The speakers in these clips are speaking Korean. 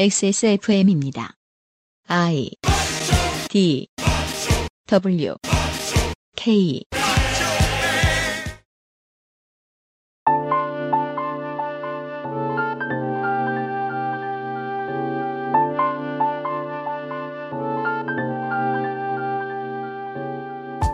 XSFM입니다. I D W K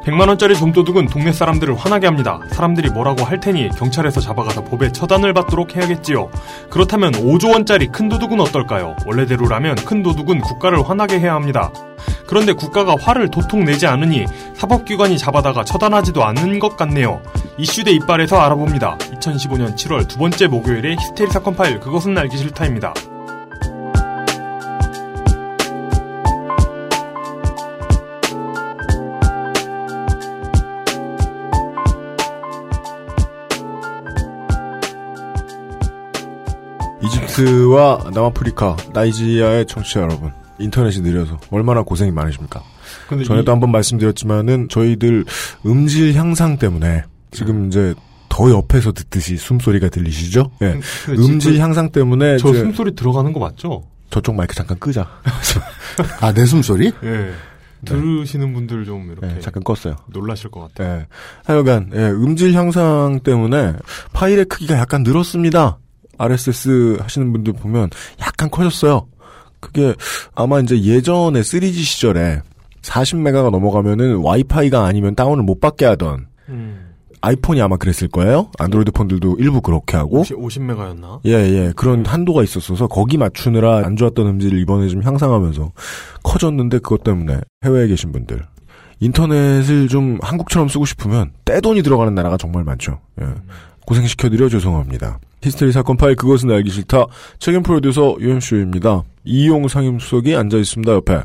백만 원짜리 좀도둑은 동네 사람들을 화나게 합니다. 사람들이 뭐라고 할 테니 경찰에서 잡아가서 법에 처단을 받도록 해야겠지요. 그렇다면 5조 원짜리 큰 도둑은 어떨까요? 원래대로라면 큰 도둑은 국가를 화나게 해야 합니다. 그런데 국가가 화를 도통 내지 않으니 사법기관이 잡아다가 처단하지도 않는 것 같네요. 이슈대 이빨에서 알아봅니다. 2015년 7월 두 번째 목요일에 히스테리 사건 파일 그것은 알기 싫다입니다. 이집트와 남아프리카, 나이지리아의 청취자 여러분. 인터넷이 느려서 얼마나 고생이 많으십니까? 근데 전에도 이- 한번 말씀드렸지만은 저희들 음질 향상 때문에 지금 이제 더 옆에서 듣듯이 숨소리가 들리시죠? 예. 근데 음질 향상 때문에 저 이제 숨소리 들어가는 거 맞죠? 저쪽 마이크 잠깐 끄자. 아, 내 숨소리? 예. 들으시는 분들 좀 이렇게 예, 잠깐 껐어요. 놀라실 것 같아요. 예. 하여간 예, 음질 향상 때문에 파일의 크기가 약간 늘었습니다. RSS 하시는 분들 보면 약간 커졌어요. 그게 아마 이제 예전에 3G 시절에 40메가가 넘어가면은 와이파이가 아니면 다운을 못 받게 하던 음. 아이폰이 아마 그랬을 거예요. 안드로이드 폰들도 일부 그렇게 하고 50, 50 메가였나? 예, 예. 그런 한도가 있었어서 거기 맞추느라 안 좋았던 음질을 이번에 좀 향상하면서 커졌는데 그것 때문에 해외에 계신 분들. 인터넷을 좀 한국처럼 쓰고 싶으면 떼돈이 들어가는 나라가 정말 많죠. 예. 고생시켜드려 죄송합니다. 히스테리 사건 파일 그것은 알기 싫다. 책임 프로듀서 유현수입니다. 이용 상임수석이 앉아 있습니다, 옆에.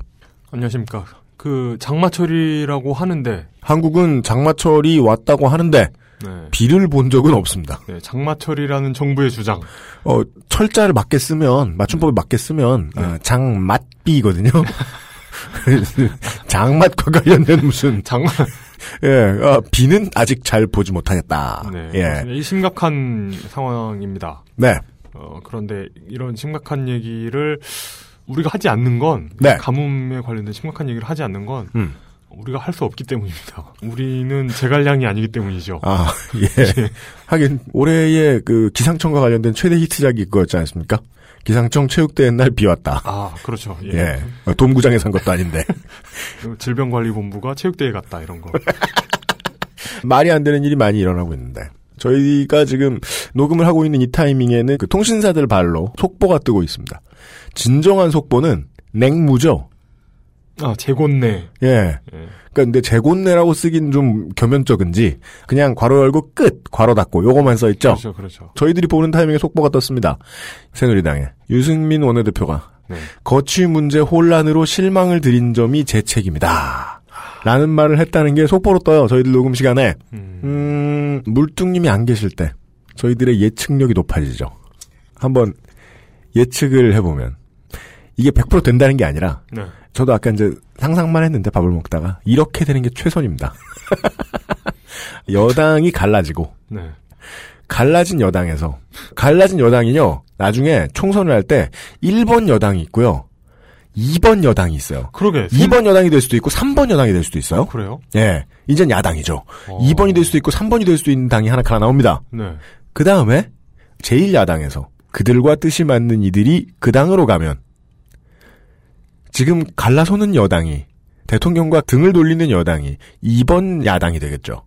안녕하십니까. 그 장마철이라고 하는데 한국은 장마철이 왔다고 하는데 네. 비를 본 적은 없습니다. 네, 장마철이라는 정부의 주장. 어, 철자를 맞게 쓰면, 맞춤법에 맞게 쓰면, 어, 장맛비거든요. 장맛과 관련된 무슨, 장마 예, 어, 비는 아직 잘 보지 못하겠다. 네. 예. 이 심각한 상황입니다. 네. 어, 그런데 이런 심각한 얘기를 우리가 하지 않는 건 네. 가뭄에 관련된 심각한 얘기를 하지 않는 건 음. 우리가 할 수 없기 때문입니다. 우리는 제갈량이 아니기 때문이죠. 아, 예. 하긴, 올해의 그 기상청과 관련된 최대 히트작이 그거였지 않습니까? 기상청 체육대회 날 비 왔다. 아, 그렇죠. 예. 예. 어, 돔구장에 산 것도 아닌데. 질병관리본부가 체육대회 갔다 이런 거. 말이 안 되는 일이 많이 일어나고 있는데. 저희가 지금 녹음을 하고 있는 이 타이밍에는 그 통신사들 발로 속보가 뜨고 있습니다. 진정한 속보는 냉무죠. 아, 재곤내. 예. 예. 그러니까 근데 재곤내라고 쓰긴 좀 겸연쩍은지 그냥 괄호 열고 끝 괄호 닫고 요거만 써 있죠. 그렇죠, 그렇죠. 저희들이 보는 타이밍에 속보가 떴습니다. 새누리당의 유승민 원내대표가 네. 거취 문제 혼란으로 실망을 드린 점이 제 책임이다. 라는 말을 했다는 게 속보로 떠요. 저희들 녹음 시간에. 음, 음, 물뚱님이 안 계실 때 저희들의 예측력이 높아지죠. 한번 예측을 해보면 이게 100% 된다는 게 아니라 네. 저도 아까 이제 상상만 했는데 밥을 먹다가 이렇게 되는 게 최선입니다. 여당이 갈라지고 네. 갈라진 여당에서 갈라진 여당이요. 나중에 총선을 할 때 1번 여당이 있고요. 2번 여당이 있어요. 그러게. 2번 여당이 될 수도 있고 3번 여당이 될 수도 있어요. 그래요? 예. 이젠 야당이죠. 어. 2번이 될 수도 있고 3번이 될 수도 있는 당이 하나 하나 나옵니다. 네. 그 다음에 제1야당에서 그들과 뜻이 맞는 이들이 그 당으로 가면 지금 갈라서는 여당이 대통령과 등을 돌리는 여당이 2번 야당이 되겠죠.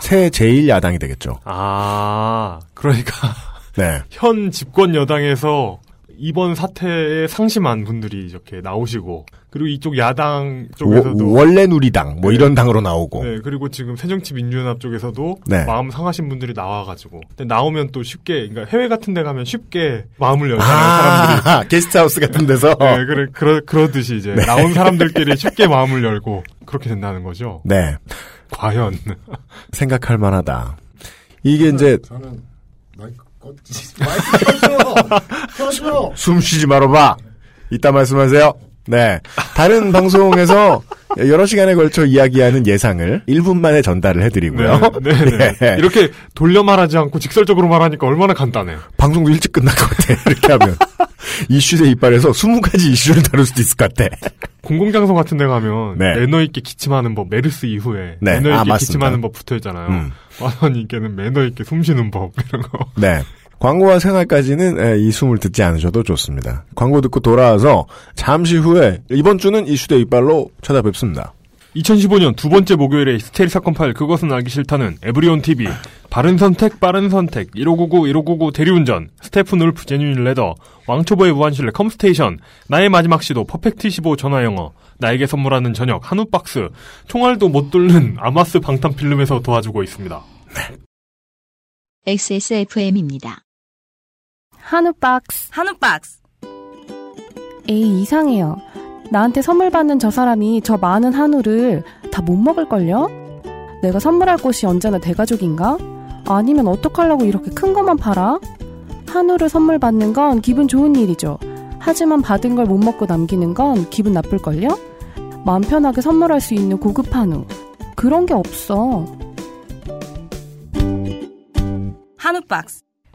새 제1야당이 되겠죠. 아, 그러니까 네. 현 집권 여당에서 이번 사태에 상심한 분들이 이렇게 나오시고 그리고 이쪽 야당 쪽에서도 워- 원래 누리당 뭐 네. 이런 당으로 나오고 네, 그리고 지금 새정치민주연합 쪽에서도 네. 마음 상하신 분들이 나와가지고 근데 나오면 또 쉽게 그러니까 해외 같은 데 가면 쉽게 마음을 열잖아요 사람들이 아, 게스트하우스 같은 데서 네, 그래, 그러, 그러듯이 이제 나온 사람들끼리 쉽게 마음을 열고 그렇게 된다는 거죠. 네. 과연 생각할 만하다. 이게 이제 저는 마이크 꺼지. 마이크 꺼줘! 꺼줘! 숨 쉬지 말아봐. 이따 말씀하세요. 네. 다른 방송에서 여러 시간에 걸쳐 이야기하는 예상을 1분 만에 전달을 해드리고요. 네, 네, 네. 예. 이렇게 돌려 말하지 않고 직설적으로 말하니까 얼마나 간단해요. 방송도 일찍 끝날 것 같아. 이렇게 하면. 이슈대 이빨에서 20가지 이슈를 다룰 수도 있을 것 같아. 공공장소 같은 데 가면 네. 매너 있게 기침하는 법 메르스 이후에 네. 매너 아, 있게 맞습니다. 기침하는 법 붙어 있잖아요. 음. 만원님께는 매너 있게 숨 쉬는 법 이런 거. 네. 광고와 생활까지는 에, 이 숨을 듣지 않으셔도 좋습니다. 광고 듣고 돌아와서 잠시 후에 이번 주는 이슈대 이빨로 찾아뵙습니다. 2015년 두 번째 목요일에 히스테리 사건 파일 그것은 알기 싫다는 에브리온 TV 바른 선택 빠른 선택 1599 1599 대리운전 Steppenwolf genuine leather 왕초보의 무한신뢰 컴스테이션 나의 마지막 시도 Perfect 15 전화 영어 나에게 선물하는 저녁 한우 박스 총알도 못 뚫는 아마스 방탄 필름에서 도와주고 있습니다. XSFM입니다. 한우 박스. 한우 박스. 에이, 이상해요. 나한테 선물 받는 저 사람이 저 많은 한우를 다 못 먹을걸요? 내가 선물할 곳이 언제나 대가족인가? 아니면 어떡하려고 이렇게 큰 것만 팔아? 한우를 선물 받는 건 기분 좋은 일이죠. 하지만 받은 걸 못 먹고 남기는 건 기분 나쁠걸요? 마음 편하게 선물할 수 있는 고급 한우. 그런 게 없어. 한우 박스.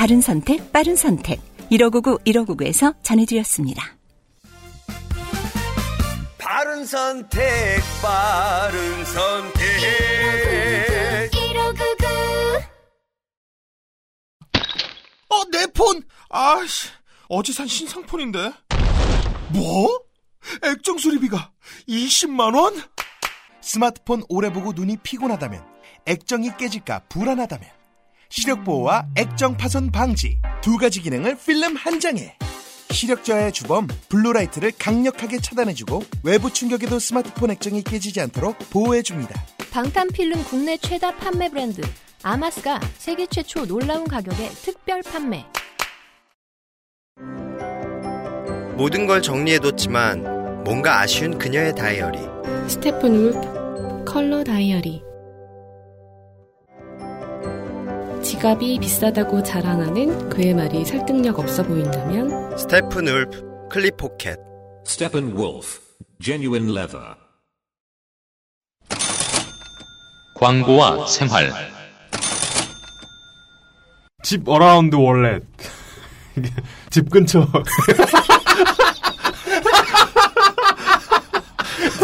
바른 선택, 빠른 선택. 1599, 1599에서 전해드렸습니다. 바른 선택, 빠른 선택. 어, 내 폰! 아씨, 어제 산 신상폰인데. 뭐? 액정 수리비가 20만원? 스마트폰 오래 보고 눈이 피곤하다면, 액정이 깨질까 불안하다면, 시력 보호와 액정 파손 방지 두 가지 기능을 필름 한 장에 시력 저하의 주범 blue light를 강력하게 차단해주고 외부 충격에도 스마트폰 액정이 깨지지 않도록 보호해줍니다. 방탄필름 국내 최다 판매 브랜드 아마스가 세계 최초 놀라운 가격에 특별 판매. 모든 걸 정리해뒀지만 뭔가 아쉬운 그녀의 다이어리. Steppenwolf 컬러 다이어리 지갑이 비싸다고 자랑하는 그의 말이 설득력 없어 보인다면 Steppenwolf 클립 포켓. Steppenwolf, genuine leather. 광고와 생활 zip around wallet 집 근처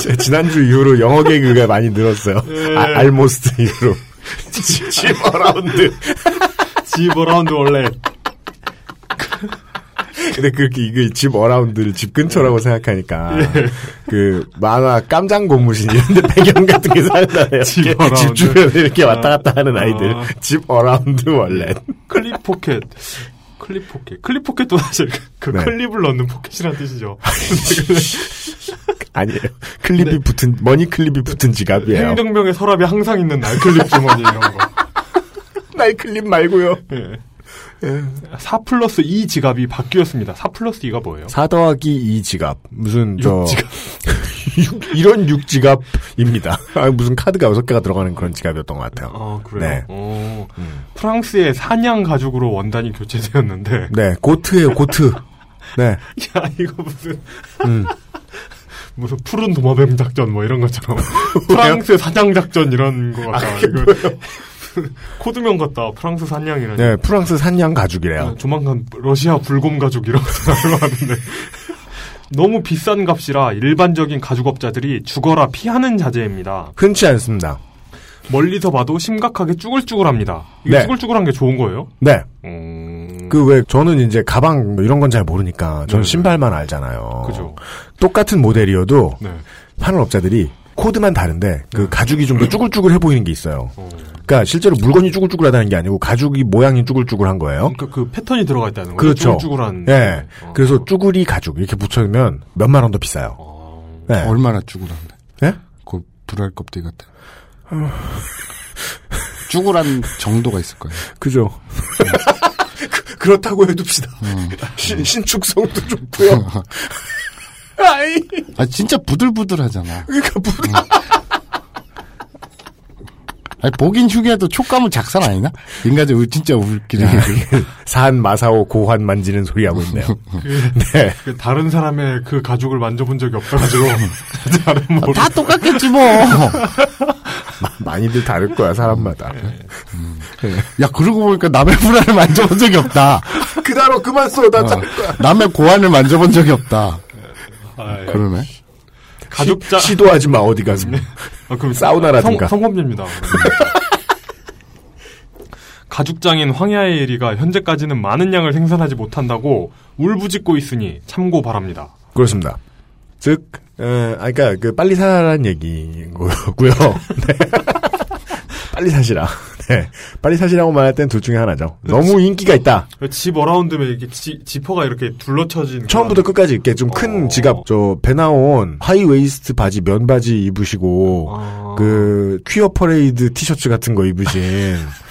제 지난주 이후로 영어 개그가 많이 늘었어요. 예. 아, almost 이후로. zip around. zip around wallet 근데 그렇게 이게 zip around를 집 근처라고 생각하니까 예. 그 만화 깜장 고무신 이런데 배경 같은 게 살잖아요. 집 집, 주변에 이렇게 왔다 갔다 하는 아이들. 아. zip around wallet. 클립 포켓 클립 포켓 클립 포켓도 사실 그 네. 클립을 넣는 포켓이라는 뜻이죠. 아니에요. 클립이 붙은 money 클립이 붙은 지갑이에요. 행정병의 서랍에 항상 있는 날 클립 주머니 이런 거. 날 클립 말고요. 예. 4 플러스 2 지갑이 바뀌었습니다. 4 플러스 2가 뭐예요? 4 더하기 2 지갑. 무슨 저육 지갑. 육- 이런 6 지갑입니다. 아, 무슨 카드가 6개가 들어가는 그런 지갑이었던 것 같아요. 아, 그래요? 네. 어, 프랑스의 산양 가죽으로 원단이 교체되었는데. 네, goat예요, goat. 네. 야, 이거 무슨, 음. 무슨 푸른 도마뱀 작전 뭐 이런 것처럼. 프랑스 사냥 작전 이런 거 같다. 아, 코드명 같다. 프랑스 사냥이라니. 네, 프랑스 산양 가죽이래요. 어, 조만간 러시아 불곰 가죽 이런 거 나올 것 같은데. 너무 비싼 값이라 일반적인 가죽업자들이 죽어라 피하는 자재입니다. 흔치 않습니다. 멀리서 봐도 심각하게 쭈글쭈글합니다. 이게 네. 쭈글쭈글한 게 좋은 거예요? 네. 음, 그왜 저는 이제 가방 뭐 이런 건 잘 모르니까 저는 네. 신발만 알잖아요. 그죠. 똑같은 모델이어도 네. 파는 업자들이 코드만 다른데 그 가죽이 좀 더 쭈글쭈글해 보이는 게 있어요. 어. 그러니까 실제로 물건이 쭈글쭈글하다는 게 아니고 가죽이 모양이 쭈글쭈글한 거예요. 그러니까 그 패턴이 들어가 있다는 거죠. 그렇죠. 쭈글쭈글한. 예. 어. 그래서 쭈구리 가죽 이렇게 붙여면 몇만 원 더 비싸요. 어. 네. 얼마나 쭈글한데? 예? 그 불알 껍데기 같아. 쭈글한 정도가 있을 거예요. 그죠. 그, 그렇다고 해둡시다. 신, 신축성도 좋고요. 아이. 아 진짜 부들부들하잖아. 그러니까 부들. 아니 보긴 휴게도 촉감은 작살 아니나? 인간들 우- 진짜 웃기네. 산 마사오 고환 만지는 소리 하고 있네요. 네. 그 다른 사람의 그 가죽을 만져본 적이 없어가지고. 다 똑같겠지 뭐. 많이들 다를 거야 사람마다. 야 그러고 보니까 남의 불안을 만져본 적이 없다. 그 단어 그만 써. 나 어, 거야. 남의 고안을 만져본 적이 없다. 아, 예. 그러네. 가죽자 시, 도하지 마 어디 가서. 아, 그럼 사우나라든가. 성, 성범죄입니다. 가죽장인 황야의 예리가 현재까지는 많은 양을 생산하지 못한다고 울부짖고 있으니 참고 바랍니다. 그렇습니다. 즉, 에, 아, 그니까, 그, 빨리 사라는 얘기고요. 네. 빨리 사시라. 네. 빨리 사시라고 말할 땐 둘 중에 하나죠. 너무 인기가 있다. zip around면 이렇게 지, 지퍼가 이렇게 둘러쳐진 처음부터 끝까지 이렇게 좀큰 지갑, 저, 배 나온 high waist 바지, 면바지 입으시고, 그, 퀴어 퍼레이드 티셔츠 같은 거 입으신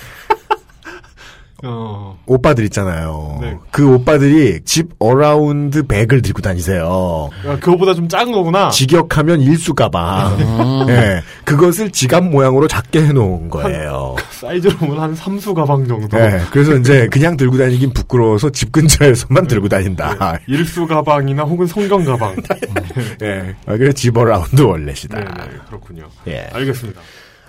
어, 오빠들 있잖아요. 네. 그 오빠들이 zip around 백을 들고 다니세요. 아, 그거보다 좀 작은 거구나. 직역하면 일수 가방. 음. 예. 그것을 지갑 모양으로 작게 해놓은 거예요. 사이즈로 보면 한 삼수 가방 정도. 예. 그래서 이제 그냥 들고 다니긴 부끄러워서 집 근처에서만 들고 다닌다. 일수 가방이나 혹은 성경 가방. 예. 아, 그래 zip around wallet이다. 네, 네, 그렇군요. 예. 알겠습니다.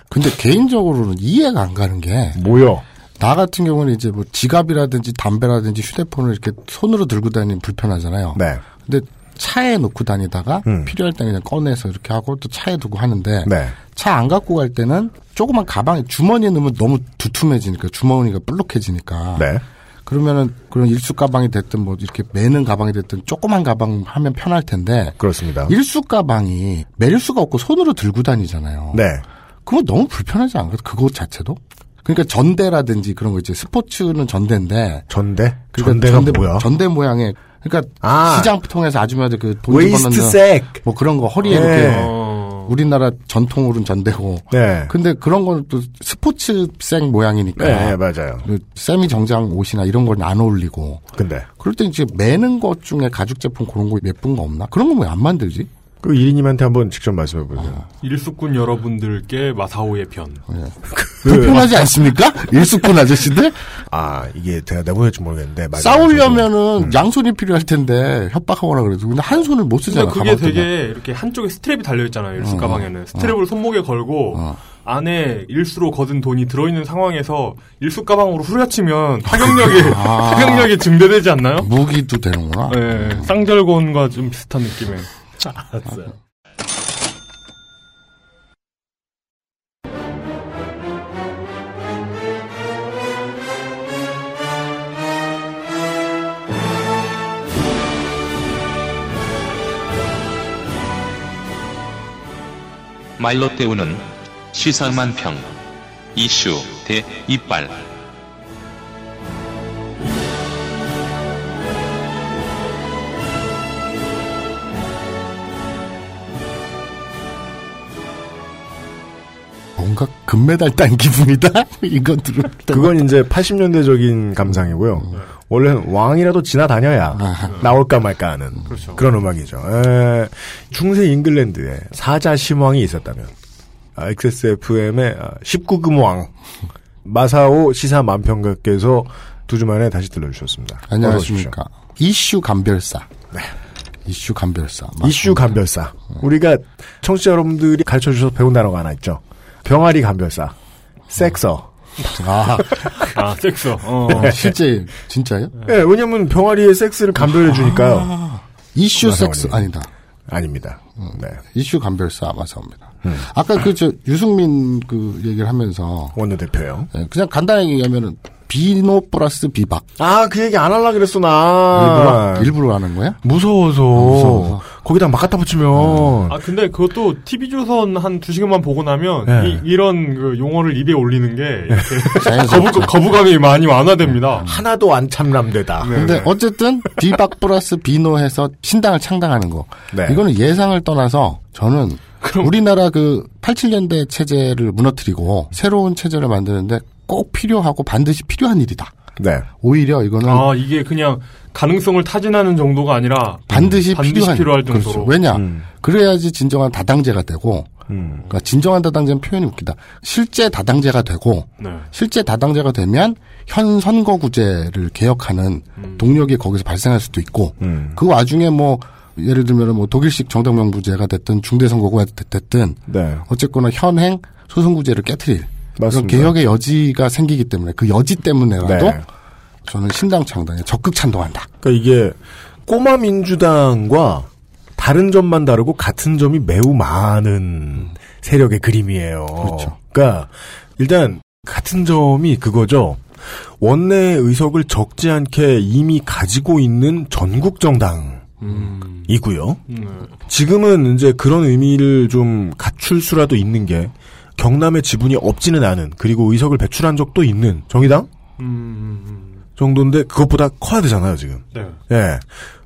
근데 개인적으로는 이해가 안 가는 게. 뭐요? 나 같은 경우는 이제 뭐 지갑이라든지 담배라든지 휴대폰을 이렇게 손으로 들고 다니면 불편하잖아요. 네. 근데 차에 놓고 다니다가 음. 필요할 때 그냥 꺼내서 이렇게 하고 또 차에 두고 하는데 네. 차안 갖고 갈 때는 조그만 가방에 주머니에 넣으면 너무 두툼해지니까 주머니가 볼록해지니까 네. 그러면은 그런 일수 가방이 됐든 뭐 이렇게 매는 가방이 됐든 조그만 가방 하면 편할 텐데 그렇습니다. 일수 가방이 매일 수가 없고 손으로 들고 다니잖아요. 네. 그거 너무 불편하지 않아요? 그거 자체도? 그러니까 전대라든지 그런 거 이제 스포츠는 전대인데 전대? 그러니까 전대가 뭐야? 전대 모양의 그러니까 아. 시장 통해서 아줌마들 그돈 집어넣는 색. 뭐 그런 거 허리에 네. 이렇게 어, 우리나라 전통으로는 전대고 네. 근데 그런 건 또 스포츠색 모양이니까 네, 맞아요. 그 세미 정장 옷이나 이런 건 안 어울리고 근데. 그럴 때 이제 매는 것 중에 가죽 제품 그런 거 예쁜 거 없나? 그런 거 왜 안 만들지? 그 이리님한테 한번 직접 말씀해 보세요. 일수꾼 여러분들께 마사오의 편. 불편하지 않습니까? 일수꾼 아저씨들 아, 이게 제가 내보낼지 모르겠는데. 맞아요. 싸우려면은 양손이 필요할 텐데 협박하거나 그래도 근데 한 손을 못 쓰잖아. 근데 그게 가방 되게 때문에. 이렇게 한쪽에 스트랩이 달려 있잖아요. 일수 어, 가방에는 스트랩을 손목에 걸고 어. 안에 일수로 거둔 돈이 들어있는 상황에서 일수 가방으로 후려치면 타격력이 아. 타격력이 증대되지 않나요? 무기도 되는구나. 네, 쌍절곤과 좀 비슷한 느낌의. 알았어요. 말로 때우는 시사만 평. 이슈 대 이빨. 뭔가 금메달 딴 기분이다. 이거 들을 때. 그건 이제 80년대적인 감상이고요. 원래는 왕이라도 지나다녀야 나올까 말까 하는 그렇죠. 그런 음악이죠. 에, 중세 잉글랜드에 사자 심왕이 있었다면 아, XSFM의 19금 왕 마사오 시사 만평가께서 두 주 만에 다시 들려주셨습니다. 안녕하십니까. 이슈 감별사. 네. 이슈 감별사. 이슈 감별사. 우리가 청취자 여러분들이 가르쳐 주셔서 배운 단어가 하나 있죠. 병아리 감별사. 섹서. 아, 아, 섹서. 어. 네. 실제 진짜요? 예, 왜냐면 병아리의 섹스를 감별해 주니까요. 아, 이슈 마사오님. 섹스 아니다. 아닙니다. 네. 이슈 감별사 마사오입니다. 아까 그 저 유승민 그 얘기를 하면서 원내대표요. 예, 그냥 간단하게 얘기하면은 비노 플러스 비박 아, 그 얘기 안 하려 그랬어, 나. 일부러 일부러 하는 거야? 무서워서. 무서워서. 거기다 막 갖다 붙이면. 아, 근데 그것도 TV조선 한 두 시간만 보고 나면 네. 이, 런그 용어를 입에 올리는 게 자연스럽죠. 거부, 거부감이 많이 완화됩니다. 하나도 안 참람되다. 네. 근데 어쨌든 비박 플러스 비노 해서 신당을 창당하는 거. 네. 이거는 예상을 떠나서 저는 우리나라 그 87년대 체제를 무너뜨리고 새로운 체제를 만드는데 꼭 필요하고 반드시 필요한 일이다. 네. 오히려 이거는 아 이게 그냥 가능성을 타진하는 정도가 아니라 반드시, 반드시 필요한 그렇죠. 정도로. 왜냐 음. 그래야지 진정한 다당제가 되고 그러니까 진정한 다당제는 표현이 웃기다. 실제 다당제가 되고 네. 실제 다당제가 되면 현 선거구제를 개혁하는 음. 동력이 거기서 발생할 수도 있고 그 와중에 뭐 예를 들면 뭐 독일식 정당명부제가 됐든 중대선거구가 됐든 네. 어쨌거나 현행 소선구제를 깨뜨릴 그런 맞습니다. 개혁의 여지가 생기기 때문에 그 여지 때문에라도 네. 저는 신당 창당에 적극 찬동한다. 그러니까 이게 꼬마 민주당과 다른 점만 다르고 같은 점이 매우 많은 세력의 그림이에요. 그렇죠. 그러니까 일단 같은 점이 그거죠. 원내 의석을 적지 않게 이미 가지고 있는 전국 정당 이고요. 지금은 이제 그런 의미를 좀 갖출 수라도 있는 게 경남에 지분이 없지는 않은 그리고 의석을 배출한 적도 있는 정의당 정도인데 그것보다 커야 되잖아요 지금. 네. 예.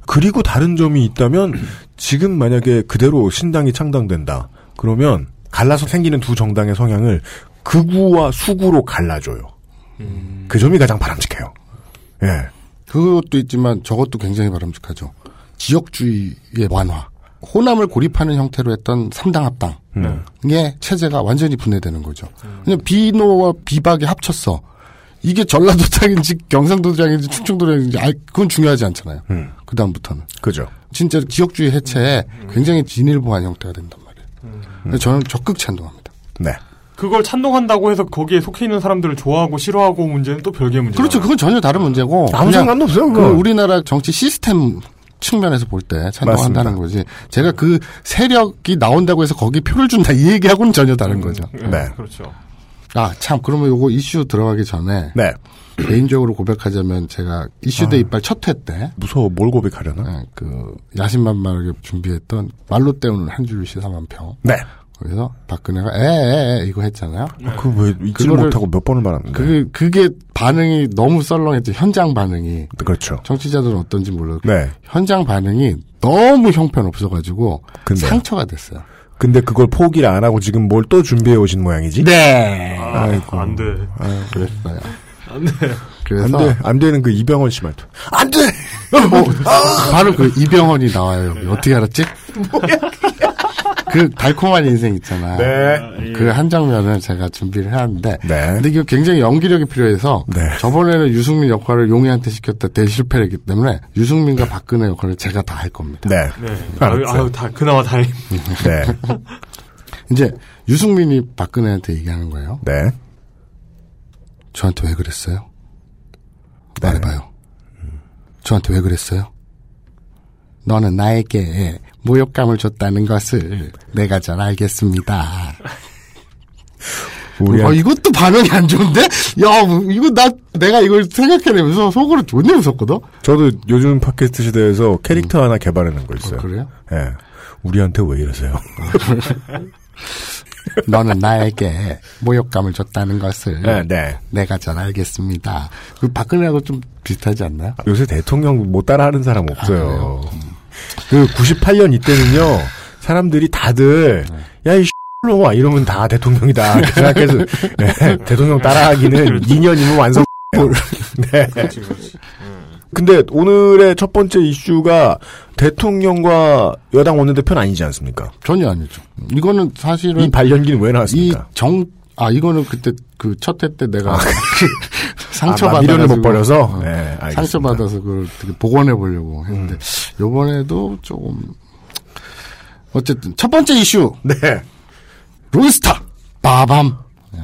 그리고 다른 점이 있다면 지금 만약에 그대로 신당이 창당된다. 그러면 갈라서 생기는 두 정당의 성향을 극우와 수구로 갈라줘요. 그 점이 가장 바람직해요. 예. 그것도 있지만 저것도 굉장히 바람직하죠. 지역주의의 완화. 호남을 고립하는 형태로 했던 삼당 합당의 네. 체제가 완전히 분해되는 거죠. 그냥 비노와 비박이 합쳤어. 이게 전라도장인지 경상도장인지 충청도장인지 아, 그건 중요하지 않잖아요. 그 다음부터는. 그죠. 진짜 지역주의 해체에 굉장히 진일보한 형태가 된단 말이에요. 그래서 저는 적극 찬동합니다. 네. 그걸 찬동한다고 해서 거기에 속해 있는 사람들을 좋아하고 싫어하고 문제는 또 별개의 문제죠. 그렇죠. 그건 전혀 다른 문제고. 아무 상관도 없어요, 그. 우리나라 정치 시스템 측면에서 볼 때 찬동한다는 거지. 제가 그 세력이 나온다고 해서 거기 표를 준다 이 얘기하고는 전혀 다른 거죠. 네. 그렇죠. 아, 참, 그러면 요거 이슈 들어가기 전에. 네. 개인적으로 고백하자면 제가 이슈대 아. 이빨 첫 회 때. 무서워, 뭘 고백하려나? 네, 그, 야심만만하게 준비했던 말로 때우는 한 줄 시사만 평. 네. 거기서 박근혜가 에에에 이거 했잖아요. 그거 왜 잊지 그거를- 못하고 몇 번을 말하는데. 그게, 그게 반응이 너무 썰렁했죠. 현장 반응이. 그렇죠. 정치자들은 어떤지 몰라도. 네. 현장 반응이 너무 형편없어가지고. 근데. 상처가 됐어요. 근데 그걸 포기를 안 하고 지금 뭘 또 준비해 오신 모양이지? 네. 아이고. 안 돼. 아, 그랬어요. 안 돼. 그래서. 안 돼. 안 되는 그 이병헌 씨 말투. 안 돼! 바로 그 이병헌이 나와요. 어떻게 알았지? 그 달콤한 인생 있잖아. 네. 그 한 장면을 제가 준비를 해왔는데. 네. 근데 이게 굉장히 연기력이 필요해서. 저번에는 유승민 역할을 용희한테 시켰다 대실패를 했기 때문에 유승민과 박근혜 역할을 제가 다 할 겁니다. 네. 네. 아유, 아유, 다, 그나마 다행. 네. 이제 유승민이 박근혜한테 얘기하는 거예요. 네. 저한테 왜 그랬어요? 말해봐요. 저한테 왜 그랬어요? 너는 나에게 모욕감을 줬다는 것을 내가 잘 알겠습니다. 우리 아, 이것도 반응이 안 좋은데? 야, 뭐, 이거 나, 내가 이걸 생각해내면서 속으로 존나 무섭거든? 저도 요즘 팟캐스트 시대에서 캐릭터 하나 개발해낸 거 있어요. 그래요? 예. 우리한테 왜 이러세요? 너는 나에게 모욕감을 줬다는 것을 네, 네. 내가 잘 알겠습니다. 그 박근혜하고 좀 비슷하지 않나요? 요새 대통령 못 따라하는 사람 아, 없어요. 그 98년 이때는요, 사람들이 다들, 야, 이 놈아, 이러면 다 대통령이다. 이렇게 생각해서, 네, 대통령 따라하기는 2년이면 완성. 네. 근데 오늘의 첫 번째 이슈가 대통령과 여당 원내대표는 아니지 않습니까? 전혀 아니죠. 이거는 사실은. 이 발연기는 왜 나왔습니까? 이 정, 아, 이거는 그때 그첫회때 내가 아, 아, 미련을 못 버려서? 어, 네. 음. 상처 받아서 그걸 어떻게 복원해 보려고 했는데, 요번에도 조금, 어쨌든, 첫 번째 이슈. 네. 론스타. 빠밤.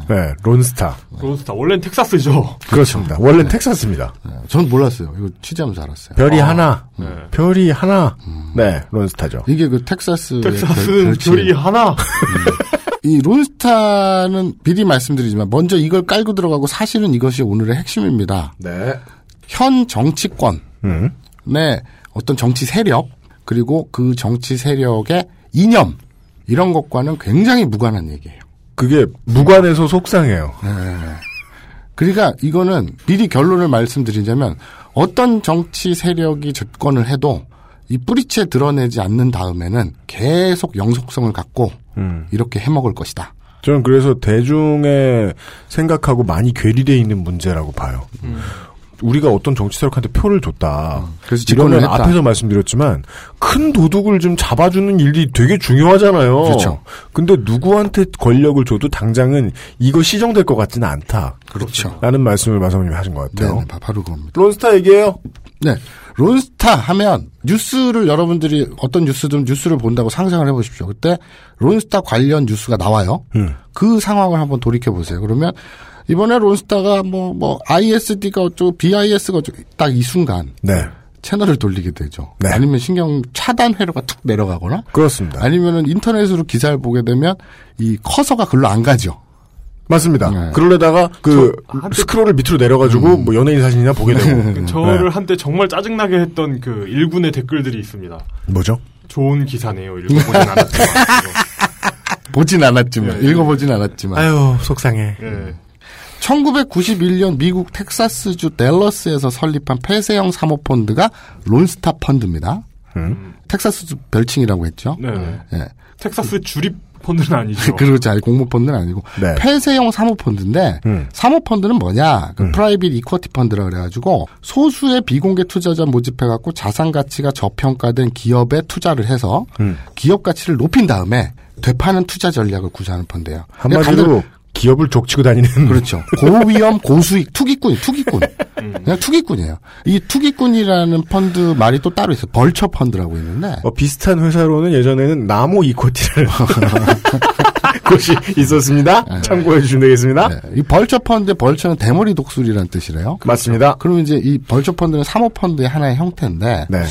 네, 론스타. 론스타. 원래는 텍사스죠. 그렇습니다. 원래는 텍사스입니다. 전 몰랐어요. 이거 취재하면서 알았어요. 별이 아, 하나. 네. 별이 하나. 네, 론스타죠. 이게 그 텍사스의 텍사스는 별칭. 별이 하나. 이 론스타는 미리 말씀드리지만 먼저 이걸 깔고 들어가고 사실은 이것이 오늘의 핵심입니다. 네. 현 정치권 음. 내 어떤 정치 세력 그리고 그 정치 세력의 이념 이런 것과는 굉장히 무관한 얘기예요. 그게 무관해서 속상해요. 그러니까 이거는 미리 결론을 말씀드리자면 어떤 정치 세력이 집권을 해도 이 뿌리채 드러내지 않는 다음에는 계속 영속성을 갖고 음. 이렇게 해먹을 것이다. 저는 그래서 대중의 생각하고 많이 괴리돼 있는 문제라고 봐요. 우리가 어떤 정치 세력한테 표를 줬다. 그래서 이러면. 앞에서 말씀드렸지만 큰 도둑을 좀 잡아주는 일이 되게 중요하잖아요. 그렇죠. 근데 누구한테 권력을 줘도 당장은 이거 시정될 것 같지는 않다. 그렇죠. 라는 말씀을 마성님이 하신 것 네, 같아요. 네, 바- 바로 그겁니다. 론스타 얘기예요. 네. 론스타 하면 뉴스를 여러분들이 어떤 뉴스든 뉴스를 본다고 상상을 해보십시오. 그때 론스타 관련 뉴스가 나와요. 음. 그 상황을 한번 돌이켜 보세요. 그러면 이번에 론스타가 뭐, 뭐, ISD가 어쩌고, BIS가 어쩌고, 딱 이 순간. 네. 채널을 돌리게 되죠. 네. 아니면 신경 차단 회로가 툭 내려가거나. 그렇습니다. 아니면은 인터넷으로 기사를 보게 되면 이 커서가 글로 안 가죠. 맞습니다. 네. 그러려다가 그 스크롤을 밑으로 내려가지고 뭐 연예인 사진이나 보게 되고. 그 저를 네. 한때 정말 짜증나게 했던 그 일군의 댓글들이 있습니다. 뭐죠? 좋은 기사네요. 읽어보진 않았지만. 보진 않았지만, 네. 읽어보진 않았지만. 아유 속상해. 예. 1991년 미국 텍사스주 댈러스에서 설립한 폐쇄형 사모펀드가 론스타 펀드입니다. 텍사스주 별칭이라고 했죠. 네. 예. 텍사스 주립 펀드는 아니죠. 그렇죠. 아니, 공모 펀드는 아니고. 네. 폐쇄형 사모펀드인데, 음. 사모펀드는 뭐냐? 그 private equity fund라 그래가지고, 소수의 비공개 투자자 모집해갖고 자산 가치가 저평가된 기업에 투자를 해서, 음. 기업 가치를 높인 다음에, 되파는 투자 전략을 구사하는 펀드예요. 한마디로 기업을 족치고 다니는. 그렇죠. 고위험, 고수익, 투기꾼, 투기꾼. 그냥 투기꾼이에요. 이 투기꾼이라는 펀드 말이 또 따로 있어요. 벌처 펀드라고 있는데. 어, 비슷한 회사로는 예전에는 나무 이쿼티라는 곳이 있었습니다. 참고해 주시면 되겠습니다. 네, 이 벌처 펀드의 vulture는 대머리 독수리라는 뜻이래요. 맞습니다. 그럼 이제 이 벌처 펀드는 사모 펀드의 하나의 형태인데. 네.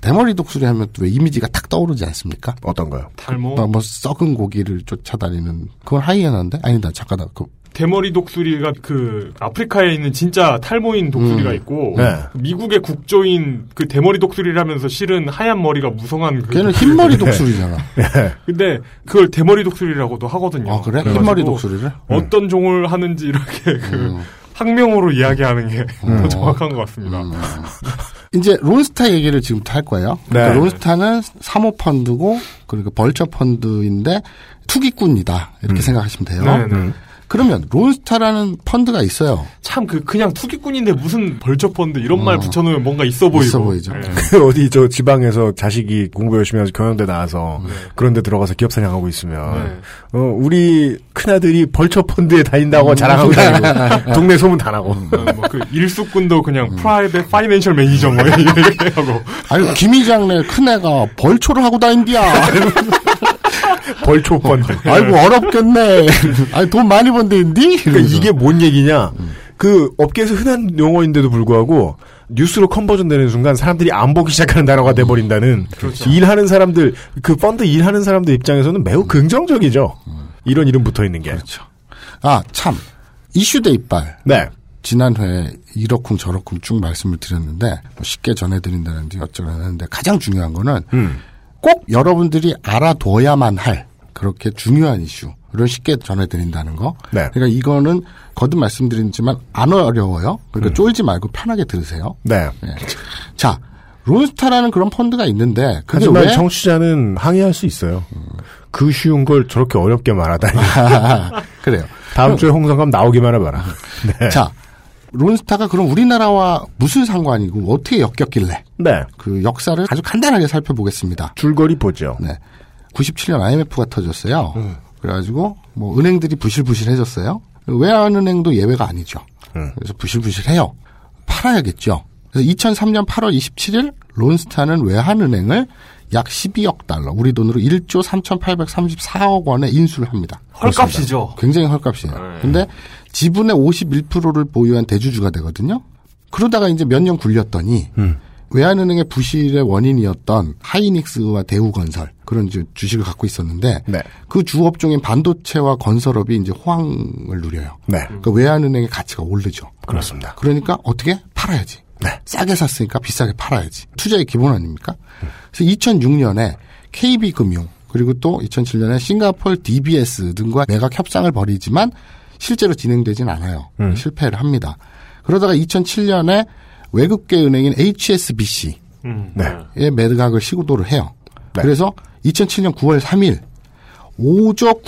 대머리 독수리 하면 또 왜 이미지가 탁 떠오르지 않습니까? 어떤가요? 탈모. 뭐, 뭐 썩은 고기를 쫓아다니는 그건 하이에나인데 아니다 잠깐만 그 대머리 독수리가 그 아프리카에 있는 진짜 탈모인 독수리가 음. 있고 네. 미국의 국조인 그 대머리 독수리라면서 실은 하얀 머리가 무성한 그 걔는. 흰머리 독수리잖아. 근데 그걸 대머리 독수리라고도 하거든요. 아 그래? 흰머리 독수리를? 어떤 종을 하는지 이렇게 그 음. 학명으로 이야기하는 게 더 정확한 것 같습니다. 이제 론스타 얘기를 지금부터 할 거예요. 그러니까 네. 론스타는 사모펀드고 그리고 벌처 펀드인데 투기꾼이다 이렇게 생각하시면 돼요. 네, 네. 그러면 론스타라는 펀드가 있어요. 참 그 그냥 투기꾼인데 무슨 벌처 펀드 이런 말 붙여놓으면 뭔가 있어 보이고. 있어 보이죠. 네. 그 어디 저 지방에서 자식이 공부 열심히 해서 경영대 나와서 그런데 들어가서 기업 사냥하고 있으면 네. 어, 우리 큰 아들이 벌처 펀드에 다닌다고 자랑하고 다니고 동네 소문 다 나고 뭐그 일수꾼도 그냥 private financial manager 뭐 이렇게 하고 아니 김이장네 큰 애가 벌초를 하고 다닌디야. 벌초 펀드. 아이고 어렵겠네. 아니 돈 많이 번데인디? 그러니까 이게 뭔 얘기냐? 그 업계에서 흔한 용어인데도 불구하고 뉴스로 컨버전 되는 순간 사람들이 안 보기 시작하는 단어가 돼버린다는 일하는 사람들 그 펀드 일하는 사람들 입장에서는 매우 긍정적이죠. 이런 이름 붙어 있는 게. 그렇죠. 아 참 이슈대 이빨. 네. 지난 회에 이러쿵 저러쿵 쭉 말씀을 드렸는데 뭐 쉽게 전해드린다는지 어쩌고 하는데 가장 중요한 거는 음. 꼭 여러분들이 알아둬야만 할 그렇게 중요한 이슈를 쉽게 전해드린다는 거. 네. 그러니까 이거는 거듭 말씀드리지만 안 어려워요. 그러니까 쫄지 말고 편하게 들으세요. 네. 네. 자, 론스타라는 그런 펀드가 있는데 그게 하지만 왜 청취자는 항의할 수 있어요. 그 쉬운 걸 저렇게 어렵게 말하다니. 그래요. 다음 주에 홍성감 나오기만 해봐라. 네. 자, 론스타가 그럼 우리나라와 무슨 상관이고 어떻게 엮였길래 네. 그 역사를 아주 간단하게 살펴보겠습니다. 줄거리 보죠. 네. 97년 IMF가 터졌어요. 음. 그래가지고 뭐 은행들이 부실부실해졌어요. 외환은행도 예외가 아니죠. 음. 그래서 부실부실해요. 팔아야겠죠. 그래서 2003년 8월 27일 론스타는 외환은행을 약 12억 달러, 우리 돈으로 1조 3,834억 원에 인수를 합니다. 헐값이죠. 굉장히 헐값이에요. 네. 근데 지분의 51%를 보유한 대주주가 되거든요. 그러다가 이제 몇 년 굴렸더니 음. 외환은행의 부실의 원인이었던 하이닉스와 대우건설 그런 이제 주식을 갖고 있었는데 네. 그 주업종인 반도체와 건설업이 이제 호황을 누려요. 네. 그러니까 외환은행의 가치가 오르죠. 그렇습니다. 그러니까 어떻게 팔아야지. 네. 싸게 샀으니까 비싸게 팔아야지. 투자의 기본 아닙니까? 그래서 2006년에 KB금융 그리고 또 2007년에 싱가폴 DBS 등과 매각 협상을 벌이지만 실제로 진행되진 않아요. 음. 실패를 합니다. 그러다가 2007년에 외국계 은행인 HSBC의 음. 네. 매각을 시도를 해요. 네. 그래서 2007년 9월 3일 5조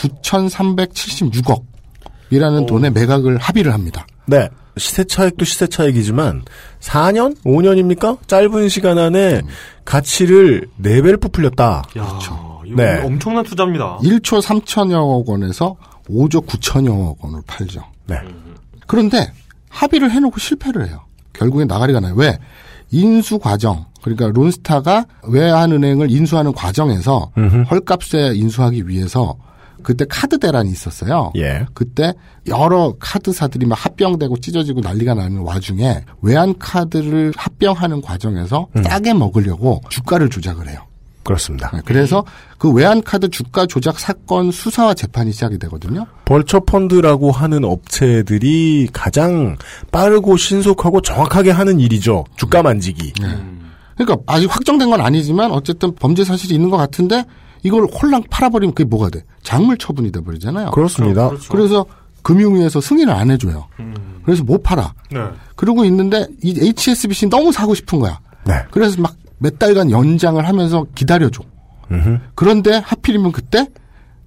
9,376억이라는 돈의 매각을 합의를 합니다. 네. 시세 차익도 시세 차익이지만 4년, 5년입니까? 짧은 시간 안에 가치를 4배를 부풀렸다. 야, 이거 네. 엄청난 투자입니다. 1초 3천여억 원에서 5조 9천여억 원을 팔죠. 네. 그런데 합의를 해놓고 실패를 해요. 결국엔 나가리가 나요. 왜? 인수 과정, 그러니까 론스타가 외환은행을 인수하는 과정에서 음흠. 헐값에 인수하기 위해서 그때 카드 대란이 있었어요. 예. 그때 여러 카드사들이 막 합병되고 찢어지고 난리가 나는 와중에 외환 카드를 합병하는 과정에서 음. 싸게 먹으려고 주가를 조작을 해요. 그렇습니다. 네, 그래서 그 외환 카드 주가 조작 사건 수사와 재판이 시작이 되거든요. 벌처 펀드라고 하는 업체들이 가장 빠르고 신속하고 정확하게 하는 일이죠. 주가 만지기. 그러니까 아직 확정된 건 아니지만 어쨌든 범죄 사실이 있는 것 같은데 이걸 홀랑 팔아버리면 그게 뭐가 돼? 작물 처분이 돼버리잖아요. 그렇습니다. 그렇죠. 그래서 금융위에서 승인을 안 해줘요. 그래서 못 팔아. 네. 그러고 있는데 이 HSBC 너무 사고 싶은 거야. 네. 그래서 막 몇 달간 연장을 하면서 기다려줘. 음흠. 그런데 하필이면 그때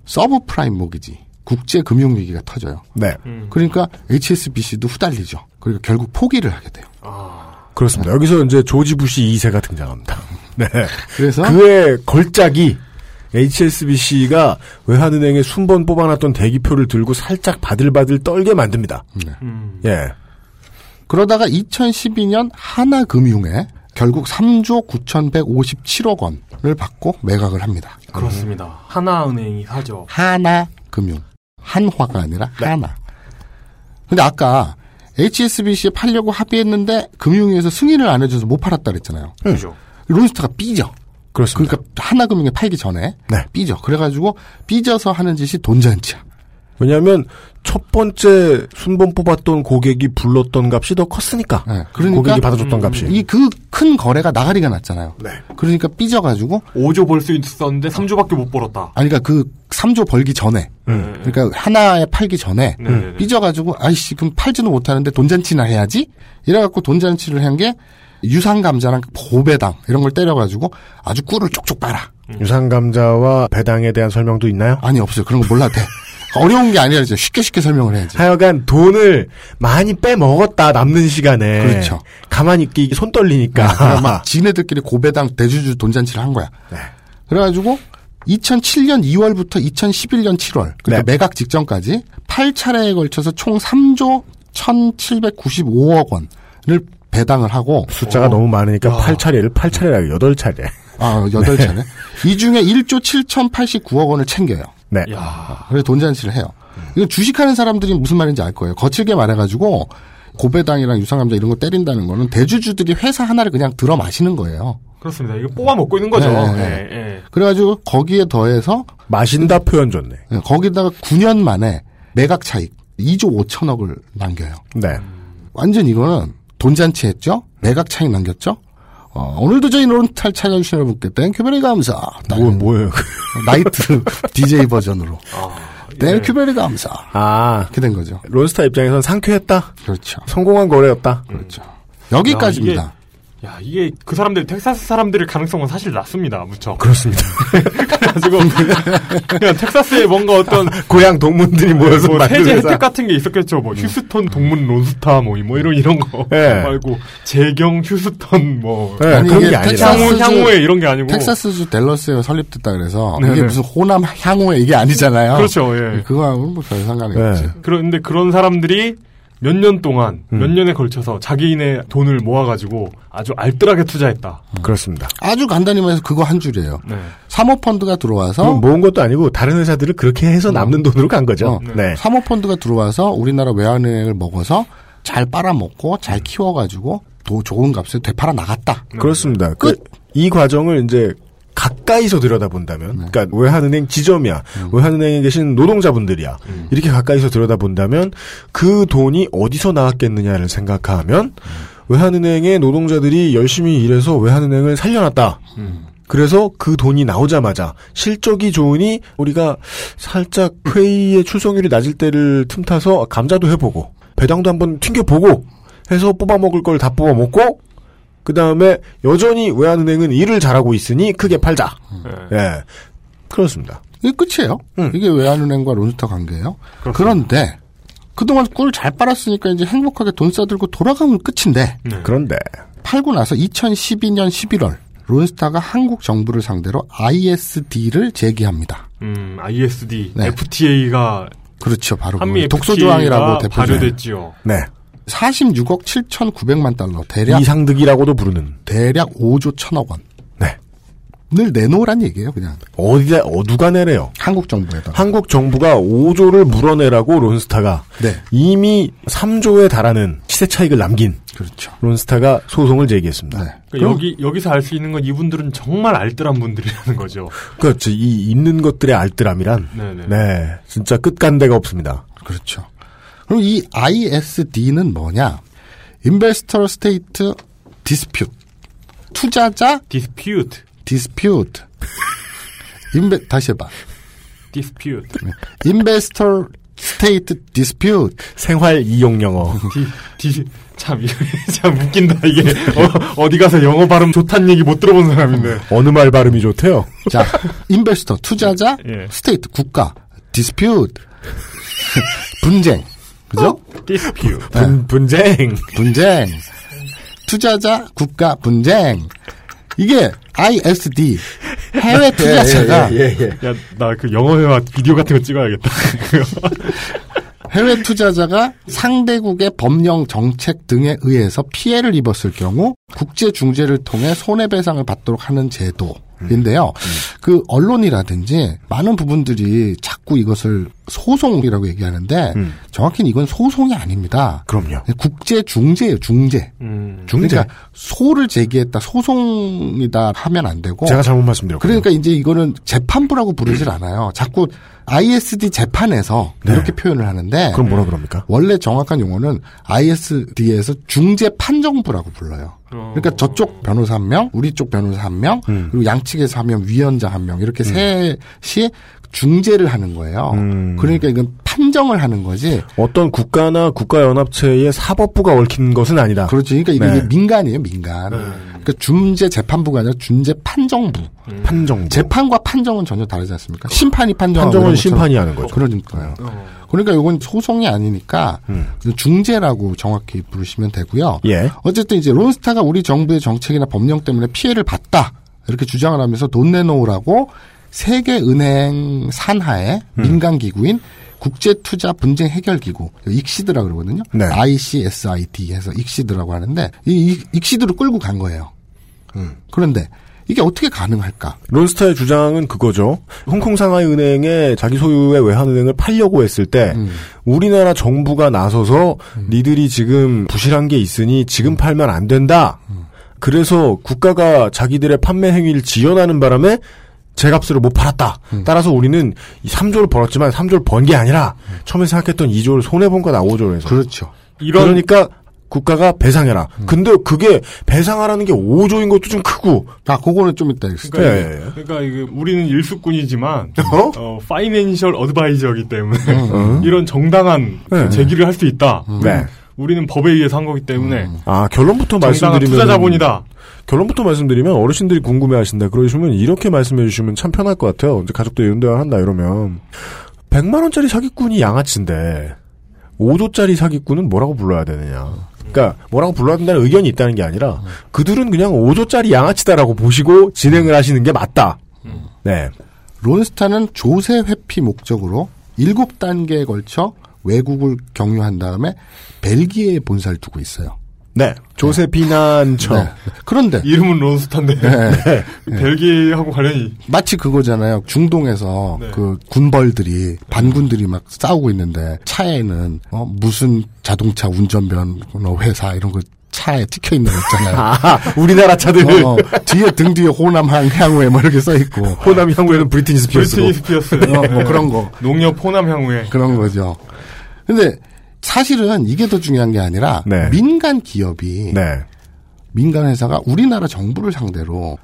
서브 프라임 모기지 국제 금융 위기가 터져요. 네. 그러니까 HSBC도 후달리죠. 그리고 결국 포기를 하게 돼요. 그렇습니다. 여기서 이제 조지 부시 2세가 등장합니다. 네. 그래서 그의 걸작이 HSBC가 외환은행에 순번 뽑아놨던 대기표를 들고 살짝 바들바들 떨게 만듭니다. 예. 그러다가 2012년 하나금융에 결국 3조 9,157억 원을 받고 매각을 합니다. 그렇습니다. 하나은행이 사죠. 하나금융. 한화가 아니라 하나. 근데 아까 HSBC에 팔려고 합의했는데 금융위에서 승인을 안 해줘서 못 팔았다 그랬잖아요. 그죠. 론스타가 삐져. 그렇습니다. 그러니까 하나금융에 팔기 전에 네. 삐져. 그래가지고 삐져서 하는 짓이 돈잔치야. 왜냐하면 첫 번째 순번 뽑았던 고객이 불렀던 값이 더 컸으니까. 그러니까 고객이 받아줬던 값이. 이 그 큰 거래가 나가리가 났잖아요. 네. 그러니까 삐져가지고 5조 벌 수 있었는데 3조밖에 못 벌었다. 아니 그러니까 그 3조 벌기 전에 음. 그러니까 하나에 팔기 전에 네, 네, 네. 삐져가지고 아이씨 그럼 팔지는 못하는데 돈잔치나 해야지 이래갖고 돈잔치를 한 게 유상감자랑 보배당 이런 걸 때려가지고 아주 꿀을 쪽쪽 빨아 유상감자와 배당에 대한 설명도 있나요? 아니 없어요 그런 거 몰라도 돼 어려운 게 아니라 이제 쉽게 쉽게 설명을 해야지 하여간 돈을 많이 빼먹었다 남는 시간에 그렇죠. 가만히 있기 손 떨리니까 그러니까 막 지네들끼리 고배당 대주주 돈잔치를 한 거야 네. 그래가지고 2007년 2월부터 2011년 7월 그러니까 네. 매각 직전까지 8차례에 걸쳐서 총 3조 1,795억 원을 배당을 하고 숫자가 너무 많으니까 8차례를 8차례라고 8차례 아, 여덟 차례. 이 중에 1조 7,089억 원을 챙겨요. 네. 그래서 돈 잔치를 해요. 이거 주식하는 사람들이 무슨 말인지 알 거예요. 거칠게 말해가지고 고배당이랑 유상감자 이런 거 때린다는 거는 대주주들이 회사 하나를 그냥 들어 마시는 거예요. 그렇습니다. 이거 뽑아 먹고 있는 거죠. 네, 네. 예, 예. 그래가지고 거기에 더해서 마신다 표현 좋네. 네, 거기다가 9년 만에 매각 차익 2조 5천억을 남겨요. 네. 완전 이거는 돈 잔치 했죠? 매각 차익 남겼죠? 어, 오늘도 저희 노론탈 찾아주신 여러분께 thank you very 감사. 뭐, 뭐예요? 나이트 DJ 버전으로. thank you very 감사. 아. 이렇게 된 거죠. 론스타 입장에선 상쾌했다? 그렇죠. 성공한 거래였다? 그렇죠. 여기까지입니다. 야, 이게, 그 사람들, 텍사스 사람들의 가능성은 사실 낮습니다. 무척. 그렇습니다. 그래가지고, 그냥 텍사스에 뭔가 어떤, 고향 동문들이 모여서 뭐 만든 세제 회사. 혜택 같은 게 있었겠죠. 뭐 휴스턴 동문 론스타 뭐, 뭐 이런 이런 거 예. 말고 재경 휴스턴 뭐 네, 아니, 그런 게 아니라. 향후 향후에 이런 게 아니고 텍사스주 댈러스에 설립됐다 그래서 네네. 이게 무슨 호남 향후에 이게 아니잖아요. 그렇죠. 예. 그거하고는 뭐 별 상관이 네. 없지. 그런데 그런 사람들이 몇 년 동안 음. 몇 년에 걸쳐서 자기인의 돈을 모아가지고 아주 알뜰하게 투자했다. 그렇습니다. 아주 간단히 말해서 그거 한 줄이에요. 네. 사모펀드가 들어와서 모은 것도 아니고 다른 회사들을 그렇게 해서 남는 돈으로 간 거죠. 어, 네. 사모펀드가 들어와서 우리나라 외환은행을 먹어서 잘 빨아먹고 잘 키워가지고 더 좋은 값에 되팔아 나갔다. 그렇습니다. 그, 이 과정을 이제 가까이서 들여다본다면, 그러니까 외환은행 지점이야, 외환은행에 계신 노동자분들이야, 이렇게 가까이서 들여다본다면 그 돈이 어디서 나왔겠느냐를 생각하면 외환은행의 노동자들이 열심히 일해서 외환은행을 살려놨다. 그래서 그 돈이 나오자마자 실적이 좋으니 우리가 살짝 회의의 출석률이 낮을 때를 틈타서 감자도 해보고 배당도 한번 튕겨보고 해서 뽑아먹을 걸 다 뽑아먹고 그 다음에 여전히 외환은행은 일을 잘하고 있으니 크게 팔자. 예. 그렇습니다. 이게 끝이에요. 이게 외환은행과 론스타 관계예요. 그런데 그동안 꿀 잘 빨았으니까 이제 행복하게 돈 싸들고 돌아가면 끝인데. 그런데 팔고 나서 2012년 11월 론스타가 한국 정부를 상대로 ISD를 제기합니다. 음, ISD, 네. FTA가 그렇죠. 바로 한미 그 독소 조항이라고 FTA가 대표적인. 발효됐지요. 네. 46억 7,900만 달러. 대략 이상득이라고도 부르는 대략 5조 1천억 원. 네. 늘 내놓으란 얘기예요, 그냥. 어디다 어 누가 내래요? 한국 정부에다. 한국 정부가 5조를 물어내라고 론스타가 네. 이미 3조에 달하는 시세 차익을 남긴 그렇죠. 론스타가 소송을 제기했습니다. 네. 그러니까 여기 여기서 알 수 있는 건 이분들은 정말 알뜰한 분들이라는 거죠. 그렇죠. 이 있는 것들의 알뜰함이란 네 네. 네 진짜 끝간데가 없습니다. 그렇죠. 그럼 이 ISD는 뭐냐? Investor State Dispute. 투자자 dispute, dispute. 인베, 다시 해봐. dispute, Investor State Dispute. 생활 이용 영어. 디, 디, 참, 이거 참 웃긴다, 이게. 어, 디 가서 영어 발음 좋다는 얘기 못 들어본 사람인데. 어느 말 발음이 좋대요? 자, investor, 투자자, 예. state, 국가, dispute, 분쟁. 그죠? dispute. 분, 분쟁. 분쟁. 투자자, 국가, 분쟁. 이게 ISD, 해외 투자자가, 예, 예, 예. 야, 나 그 영어 회화 비디오 같은 거 찍어야겠다. 해외 투자자가 상대국의 법령 정책 등에 의해서 피해를 입었을 경우 국제 중재를 통해 손해배상을 받도록 하는 제도 인데요. 그 언론이라든지 많은 부분들이 자꾸 이것을 소송이라고 얘기하는데 정확히는 이건 소송이 아닙니다. 그럼요. 국제 중재예요, 중재. 음. 중재. 그러니까 소를 제기했다, 소송이다 하면 안 되고. 제가 잘못 말씀드렸고. 그러니까 이제 이거는 재판부라고 부르질 않아요. 자꾸 ISD 재판에서 네. 이렇게 표현을 하는데 그럼 뭐라 그럽니까? 원래 정확한 용어는 ISD에서 중재 판정부라고 불러요. 어. 그러니까 저쪽 변호사 한 명, 우리 쪽 변호사 한 명, 음. 그리고 양측에서 한 명, 위원장 한 명 이렇게 셋이 중재를 하는 거예요. 음. 그러니까 이건 판정을 하는 거지. 어떤 국가나 국가연합체의 사법부가 얽힌 것은 아니다. 그렇죠. 그러니까 이게 네. 민간이에요, 민간. 그러니까 중재 재판부가 아니라 중재 판정부. 판정부. 재판과 판정은 전혀 다르지 않습니까? 심판이 판정하고 판정은. 심판이 하는 거죠. 그러니까요. 그러니까 이건 소송이 아니니까 음. 중재라고 정확히 부르시면 되고요. 예. 어쨌든 이제 론스타가 우리 정부의 정책이나 법령 때문에 피해를 봤다 이렇게 주장을 하면서 돈 내놓으라고 세계은행 산하의 음. 민간 기구인 국제투자 분쟁 해결 기구 익시드라 그러거든요. 네. ICSID 해서 익시드라고 하는데 이 이- 익시드로 끌고 간 거예요. 음. 그런데 이게 어떻게 가능할까? 론스타의 주장은 그거죠. 홍콩 상하이 은행에 자기 소유의 외환은행을 팔려고 했을 때 음. 우리나라 정부가 나서서 니들이 지금 부실한 게 있으니 지금 팔면 안 된다. 그래서 국가가 자기들의 판매 행위를 지연하는 바람에 제 값으로 못 팔았다. 따라서 우리는 이 3조를 벌었지만 3조를 번 게 아니라 처음에 생각했던 2조를 손해본 거다 5조를 해서. 그렇죠. 이런 그러니까 국가가 배상해라. 근데 그게 배상하라는 게 5조인 것도 좀 크고. 아, 그거는 좀 이따 그러니까, 예, 예. 그러니까 이게 우리는 일수꾼이지만 어? 어, 파이낸셜 어드바이저이기 때문에 음. 이런 정당한 네. 제기를 할 수 있다. 네. 우리는 법에 의해서 한 거기 때문에 아, 결론부터 정당한 말씀드리면 투자 자본이다. 결론부터 말씀드리면 어르신들이 궁금해 하신다. 그러시면 이렇게 말씀해 주시면 참 편할 것 같아요. 이제 이런 대화 한다 이러면 100만 원짜리 사기꾼이 양아치인데 5조짜리 사기꾼은 뭐라고 불러야 되느냐. 그러니까 뭐라고 불러야 된다는 의견이 있다는 게 아니라 그들은 그냥 5조짜리 양아치다라고 보시고 진행을 하시는 게 맞다. 네. 론스타는 조세 회피 목적으로 7단계에 걸쳐 외국을 경유한 다음에 벨기에에 본사를 두고 있어요. 네. 조세 비난처. 네. 그런데 이름은 론스타인데 네. 벨기에하고 관련이 마치 그거잖아요. 중동에서 네. 그 군벌들이 반군들이 막 싸우고 있는데 차에는 어, 무슨 자동차 운전변 뭐 회사 이런 거 차에 찍혀 있는 거 있잖아요. 아, 우리나라 차들. 어, 뒤에 등 뒤에 호남 향 향후에 뭐 이렇게 써 있고 호남 향우회는 브리트니 스피어스로. 브리트니 스피어스 어, 뭐 그런 거 농협 호남 향우회 그런 거죠. 근데 사실은 이게 더 중요한 게 아니라 네. 민간 기업이 네. 민간 회사가 우리나라 정부를 상대로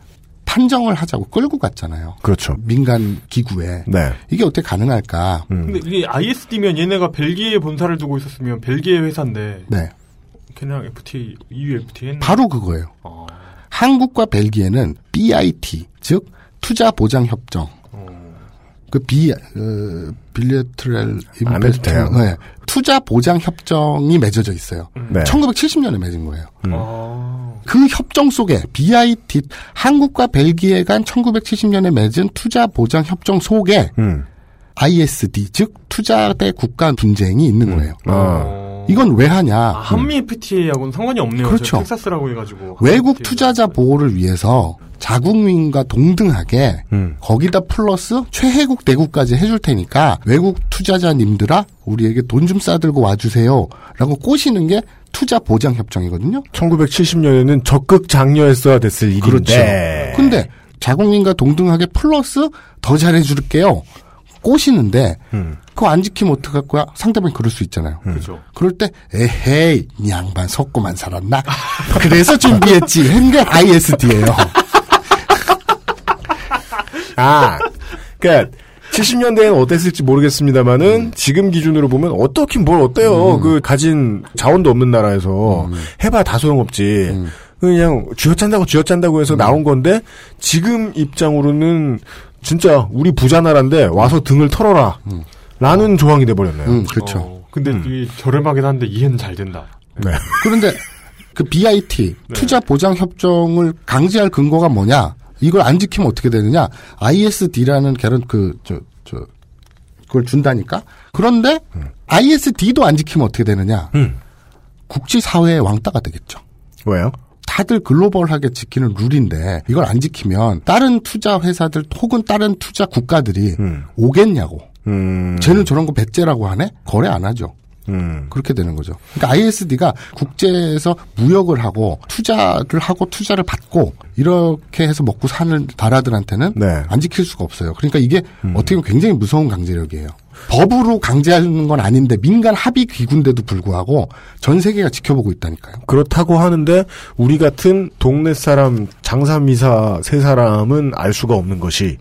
판정을 하자고 끌고 갔잖아요. 그렇죠. 민간 기구에 네. 이게 어떻게 가능할까? 음. 근데 이게 ISD면 얘네가 벨기에에 본사를 두고 있었으면 벨기에 회사인데 네, 걔네랑 FTA, EU FTA 했나? 바로 그거예요. 어. 한국과 벨기에는 BIT 즉 투자 보장 협정. 그 비, 어, 해도 돼요. 네. 투자 보장 협정이 맺어져 있어요. 네. 1970년에 맺은 거예요. 음. 그 협정 속에 BIT 한국과 벨기에 간 1970년에 맺은 투자 보장 협정 속에 음. ISD 즉 투자 대 국가 분쟁이 있는 거예요. 아. 이건 왜 하냐? 아, 한미 FTA하고는 상관이 없네요. 그렇죠. 저 텍사스라고 해가지고. 외국 투자자 보호를 위해서 자국민과 동등하게 음. 거기다 플러스 최혜국 대국까지 해줄 테니까 외국 투자자님들아 우리에게 돈 좀 싸들고 와주세요라고 꼬시는 게 투자 보장 협정이거든요. 1970년에는 적극 장려했어야 됐을 일인데. 그렇죠. 근데 자국민과 동등하게 플러스 더 잘해줄게요. 꼬시는데 음. 그거 안 지키면 어떡할 거야? 상대방이 그럴 수 있잖아요. 그렇죠. 그럴 때 에헤이 이 양반 속고만 살았나? 그래서 준비했지. 한게 ISD예요. 아, 그니까, 70년대에는 어땠을지 모르겠습니다만은, 음. 지금 기준으로 보면, 어떻긴 뭘 어때요. 그, 가진 자원도 없는 나라에서, 음. 해봐야 다 소용없지. 그냥, 쥐어짠다고 쥐어짠다고 음. 해서 나온 건데, 지금 입장으로는, 진짜, 우리 부자 나라인데, 와서 등을 털어라. 라는 조항이 돼버렸네요. 음, 그렇죠. 어, 근데 이게 저렴하긴 한데 이해는 잘 된다. 네. 그런데 그 BIT 투자 보장 협정을 강제할 근거가 뭐냐? 이걸 안 지키면 어떻게 되느냐? ISD라는 개런 그저 저 그걸 준다니까. 그런데 ISD도 안 지키면 어떻게 되느냐? 음. 국제 사회의 왕따가 되겠죠. 왜요? 다들 글로벌하게 지키는 룰인데 이걸 안 지키면 다른 투자 회사들 혹은 다른 투자 국가들이 오겠냐고. 음. 쟤는 저런 거 배째라고 하네? 거래 안 하죠. 음. 그렇게 되는 거죠. 그러니까 ISD가 국제에서 무역을 하고 투자를 하고 투자를 받고 이렇게 해서 먹고 사는 나라들한테는 네. 안 지킬 수가 없어요. 그러니까 이게 어떻게 보면 굉장히 무서운 강제력이에요. 법으로 강제하는 건 아닌데 민간 합의 기구인데도 불구하고 전 세계가 지켜보고 있다니까요. 그렇다고 하는데, 우리 같은 동네 사람, 장사미사 세 사람은 알 수가 없는 것이,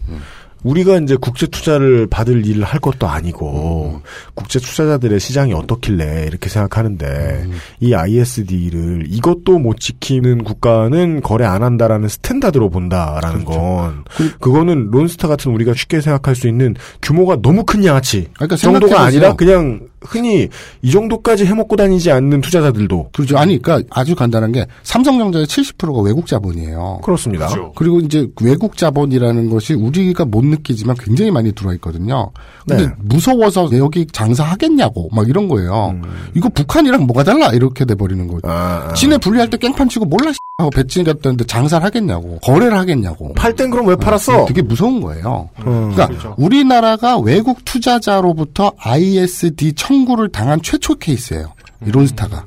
우리가 이제 국제 투자를 받을 일을 할 것도 아니고 국제 투자자들의 시장이 어떻길래 이렇게 생각하는데 이 ISD를 이것도 못 지키는 국가는 거래 안 한다라는 스탠다드로 본다라는 건 그 거는 론스타 같은 우리가 쉽게 생각할 수 있는 규모가 너무 큰 양아치 그러니까 정도가. 아니라 그냥 흔히 이 정도까지 해먹고 다니지 않는 투자자들도 그렇죠. 아니, 그러니까 아주 간단한 게 삼성전자의 70%가 외국 자본이에요. 그렇습니다. 그리고 이제 외국 자본이라는 것이 우리가 못 느끼지만 굉장히 많이 들어와 있거든요. 근데 네. 무서워서 여기 장사하겠냐고 막 이런 거예요. 음. 이거 북한이랑 뭐가 달라 이렇게 돼 버리는 거죠. 아, 지네 분리할 때 깽판 치고 몰라 하고 배짱 갔다는데 장사를 하겠냐고 거래를 하겠냐고. 팔 땐 그럼 왜 팔았어? 되게 무서운 거예요. 음, 그러니까 그렇죠. 우리나라가 외국 투자자로부터 ISD 청구를 당한 최초 케이스예요. 이 론스타가.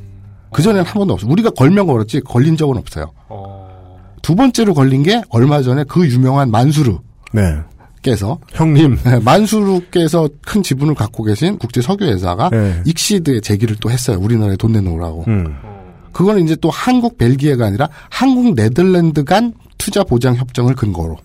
그 전에는 한 번도 없어요. 우리가 걸면 걸었지 걸린 적은 없어요. 두 번째로 걸린 게 얼마 전에 그 유명한 만수르. 네. 께서 형님 네, 만수르께서 큰 지분을 갖고 계신 국제 석유 회사가 네. 익시드에 제기를 또 했어요. 우리나라에 돈 내놓으라고. 음. 그거는 이제 또 한국 벨기에가 아니라 한국 네덜란드 간 투자 보장 협정을 근거로.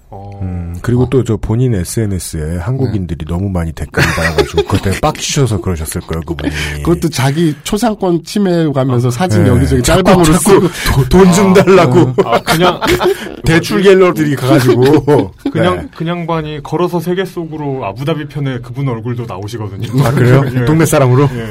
음, 그리고 또저 본인 SNS에 한국인들이 너무 많이 댓글을 달아가지고 그때 빡치셔서 그러셨을 거예요 그분이. 그것도 자기 초상권 침해 가면서 사진 네. 여기저기 짤방으로 쓰고 돈 좀 달라고. 아, 그냥 대출 갤러들이 가가지고. 그냥 네. 그냥 반이 걸어서 세계 속으로 아부다비 편에 그분 얼굴도 나오시거든요. 아, 그래요? 예. 동네 사람으로? 예.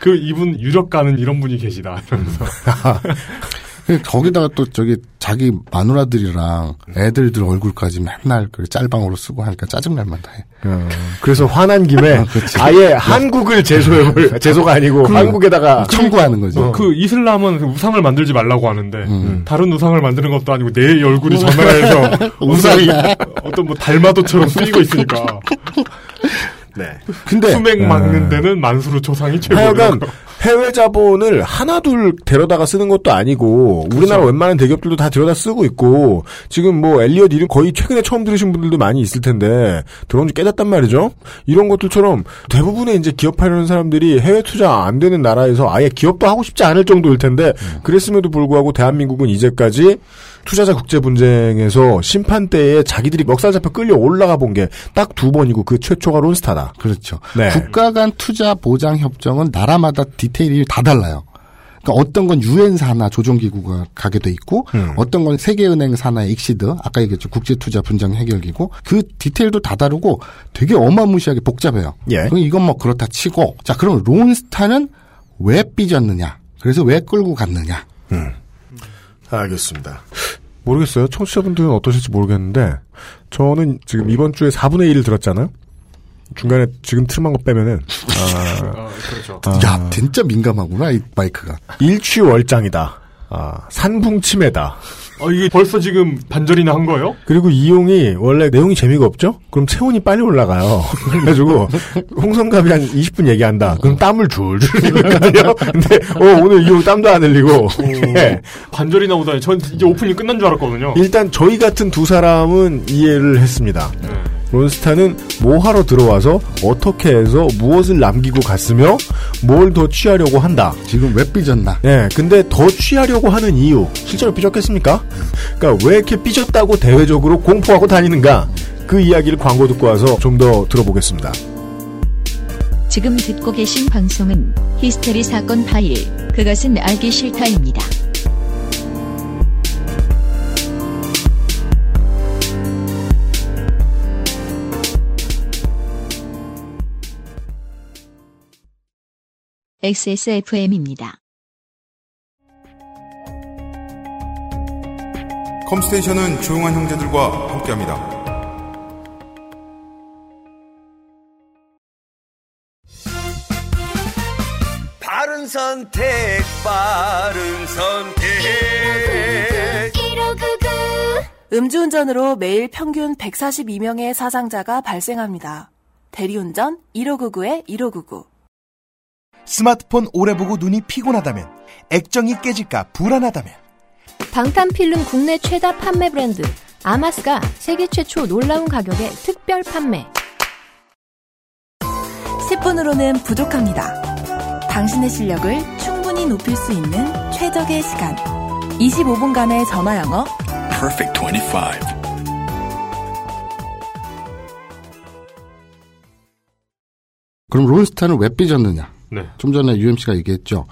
그, 그 이분 유럽 가는 이런 분이 계시다. 이러면서. 거기다가 또 저기 자기 마누라들이랑 애들들 얼굴까지 맨날 그 짤방으로 쓰고 하니까 짜증날 만다 해. 어, 그래서 화난 김에 어. 아예 한국을 제소해볼 제소가 아니고 그- 한국에다가 청구하는 거죠. 어, 그 이슬람은 그 우상을 만들지 말라고 하는데 음. 다른 우상을 만드는 것도 아니고 내 얼굴이 전화해서 우상이 어떤 뭐 달마도처럼 쓰이고 있으니까 네. 근데 수맥 막는 데는 만수르 초상이 최고예요. 하여간 해외 자본을 하나 둘 데려다가 쓰는 것도 아니고 우리나라 웬만한 대기업들도 다 데려다 쓰고 있고 지금 뭐 엘리엇 이름 거의 최근에 처음 들으신 분들도 많이 있을 텐데 들어온 지 깨졌단 말이죠. 이런 것들처럼 대부분의 이제 기업하려는 사람들이 해외 투자 안 되는 나라에서 아예 기업도 하고 싶지 않을 정도일 텐데 그랬음에도 불구하고 대한민국은 이제까지 투자자 국제 분쟁에서 심판대에 자기들이 멱살 잡혀 끌려 올라가 본 게 딱 두 번이고 그 최초가 론스타다. 그렇죠. 네. 국가 간 투자 보장 협정은 나라마다 디테일이 다 달라요. 그러니까 어떤 건 유엔 산하 조정기구가 가게 돼 있고 음. 어떤 건 세계은행 산하 익시드 아까 얘기했죠 국제투자 분쟁 해결기구 그 디테일도 다 다르고 되게 어마무시하게 복잡해요. 예. 그럼 이건 뭐 그렇다 치고 자 그럼 론스타는 왜 삐졌느냐? 그래서 왜 끌고 갔느냐? 음. 알겠습니다. 모르겠어요. 청취자분들은 어떠실지 모르겠는데 저는 지금 이번 주에 4분의 1을 들었잖아요. 중간에 지금 트름한 거 빼면은 아, 그렇죠. 아, 야 진짜 민감하구나 이 마이크가. 일취월장이다. 아, 산붕치매다. 어, 이게 벌써 지금 반절이나 한 거예요? 그리고 이용이 원래 내용이 재미가 없죠? 그럼 체온이 빨리 올라가요. 그래가지고 홍성갑이 한 20분 얘기한다. 그럼 땀을 줄줄 흘리거든요. 근데 어, 오늘 이용 땀도 안 흘리고. 예. 반절이나 오다니. 전 이제 오프닝 끝난 줄 알았거든요. 일단 저희 같은 두 사람은 이해를 했습니다. 론스타는 뭐 하러 들어와서 어떻게 해서 무엇을 남기고 갔으며 뭘 더 취하려고 한다. 지금 왜 삐졌나? 네, 근데 더 취하려고 하는 이유 실제로 삐졌겠습니까? 그러니까 왜 이렇게 삐졌다고 대외적으로 공포하고 다니는가? 그 이야기를 광고 듣고 와서 좀 더 들어보겠습니다. 지금 듣고 계신 방송은 히스테리 사건 파일, 그것은 알기 싫다입니다. XSFM입니다. 컴스테이션은 조용한 형제들과 함께합니다. 바른 선택, 바른 선택. 음주운전으로 매일 평균 142명의 사상자가 발생합니다. 대리운전 1599-1599. 스마트폰 오래 보고 눈이 피곤하다면, 액정이 깨질까 불안하다면, 방탄필름 국내 최다 판매 브랜드 아마스가 세계 최초 놀라운 가격에 특별 판매. 10분으로는 부족합니다. 당신의 실력을 충분히 높일 수 있는 최적의 시간. 25분간의 전화 영어. Perfect 25. 그럼 론스타는 왜 삐졌느냐? 네. 좀 전에 UMC가 얘기했죠.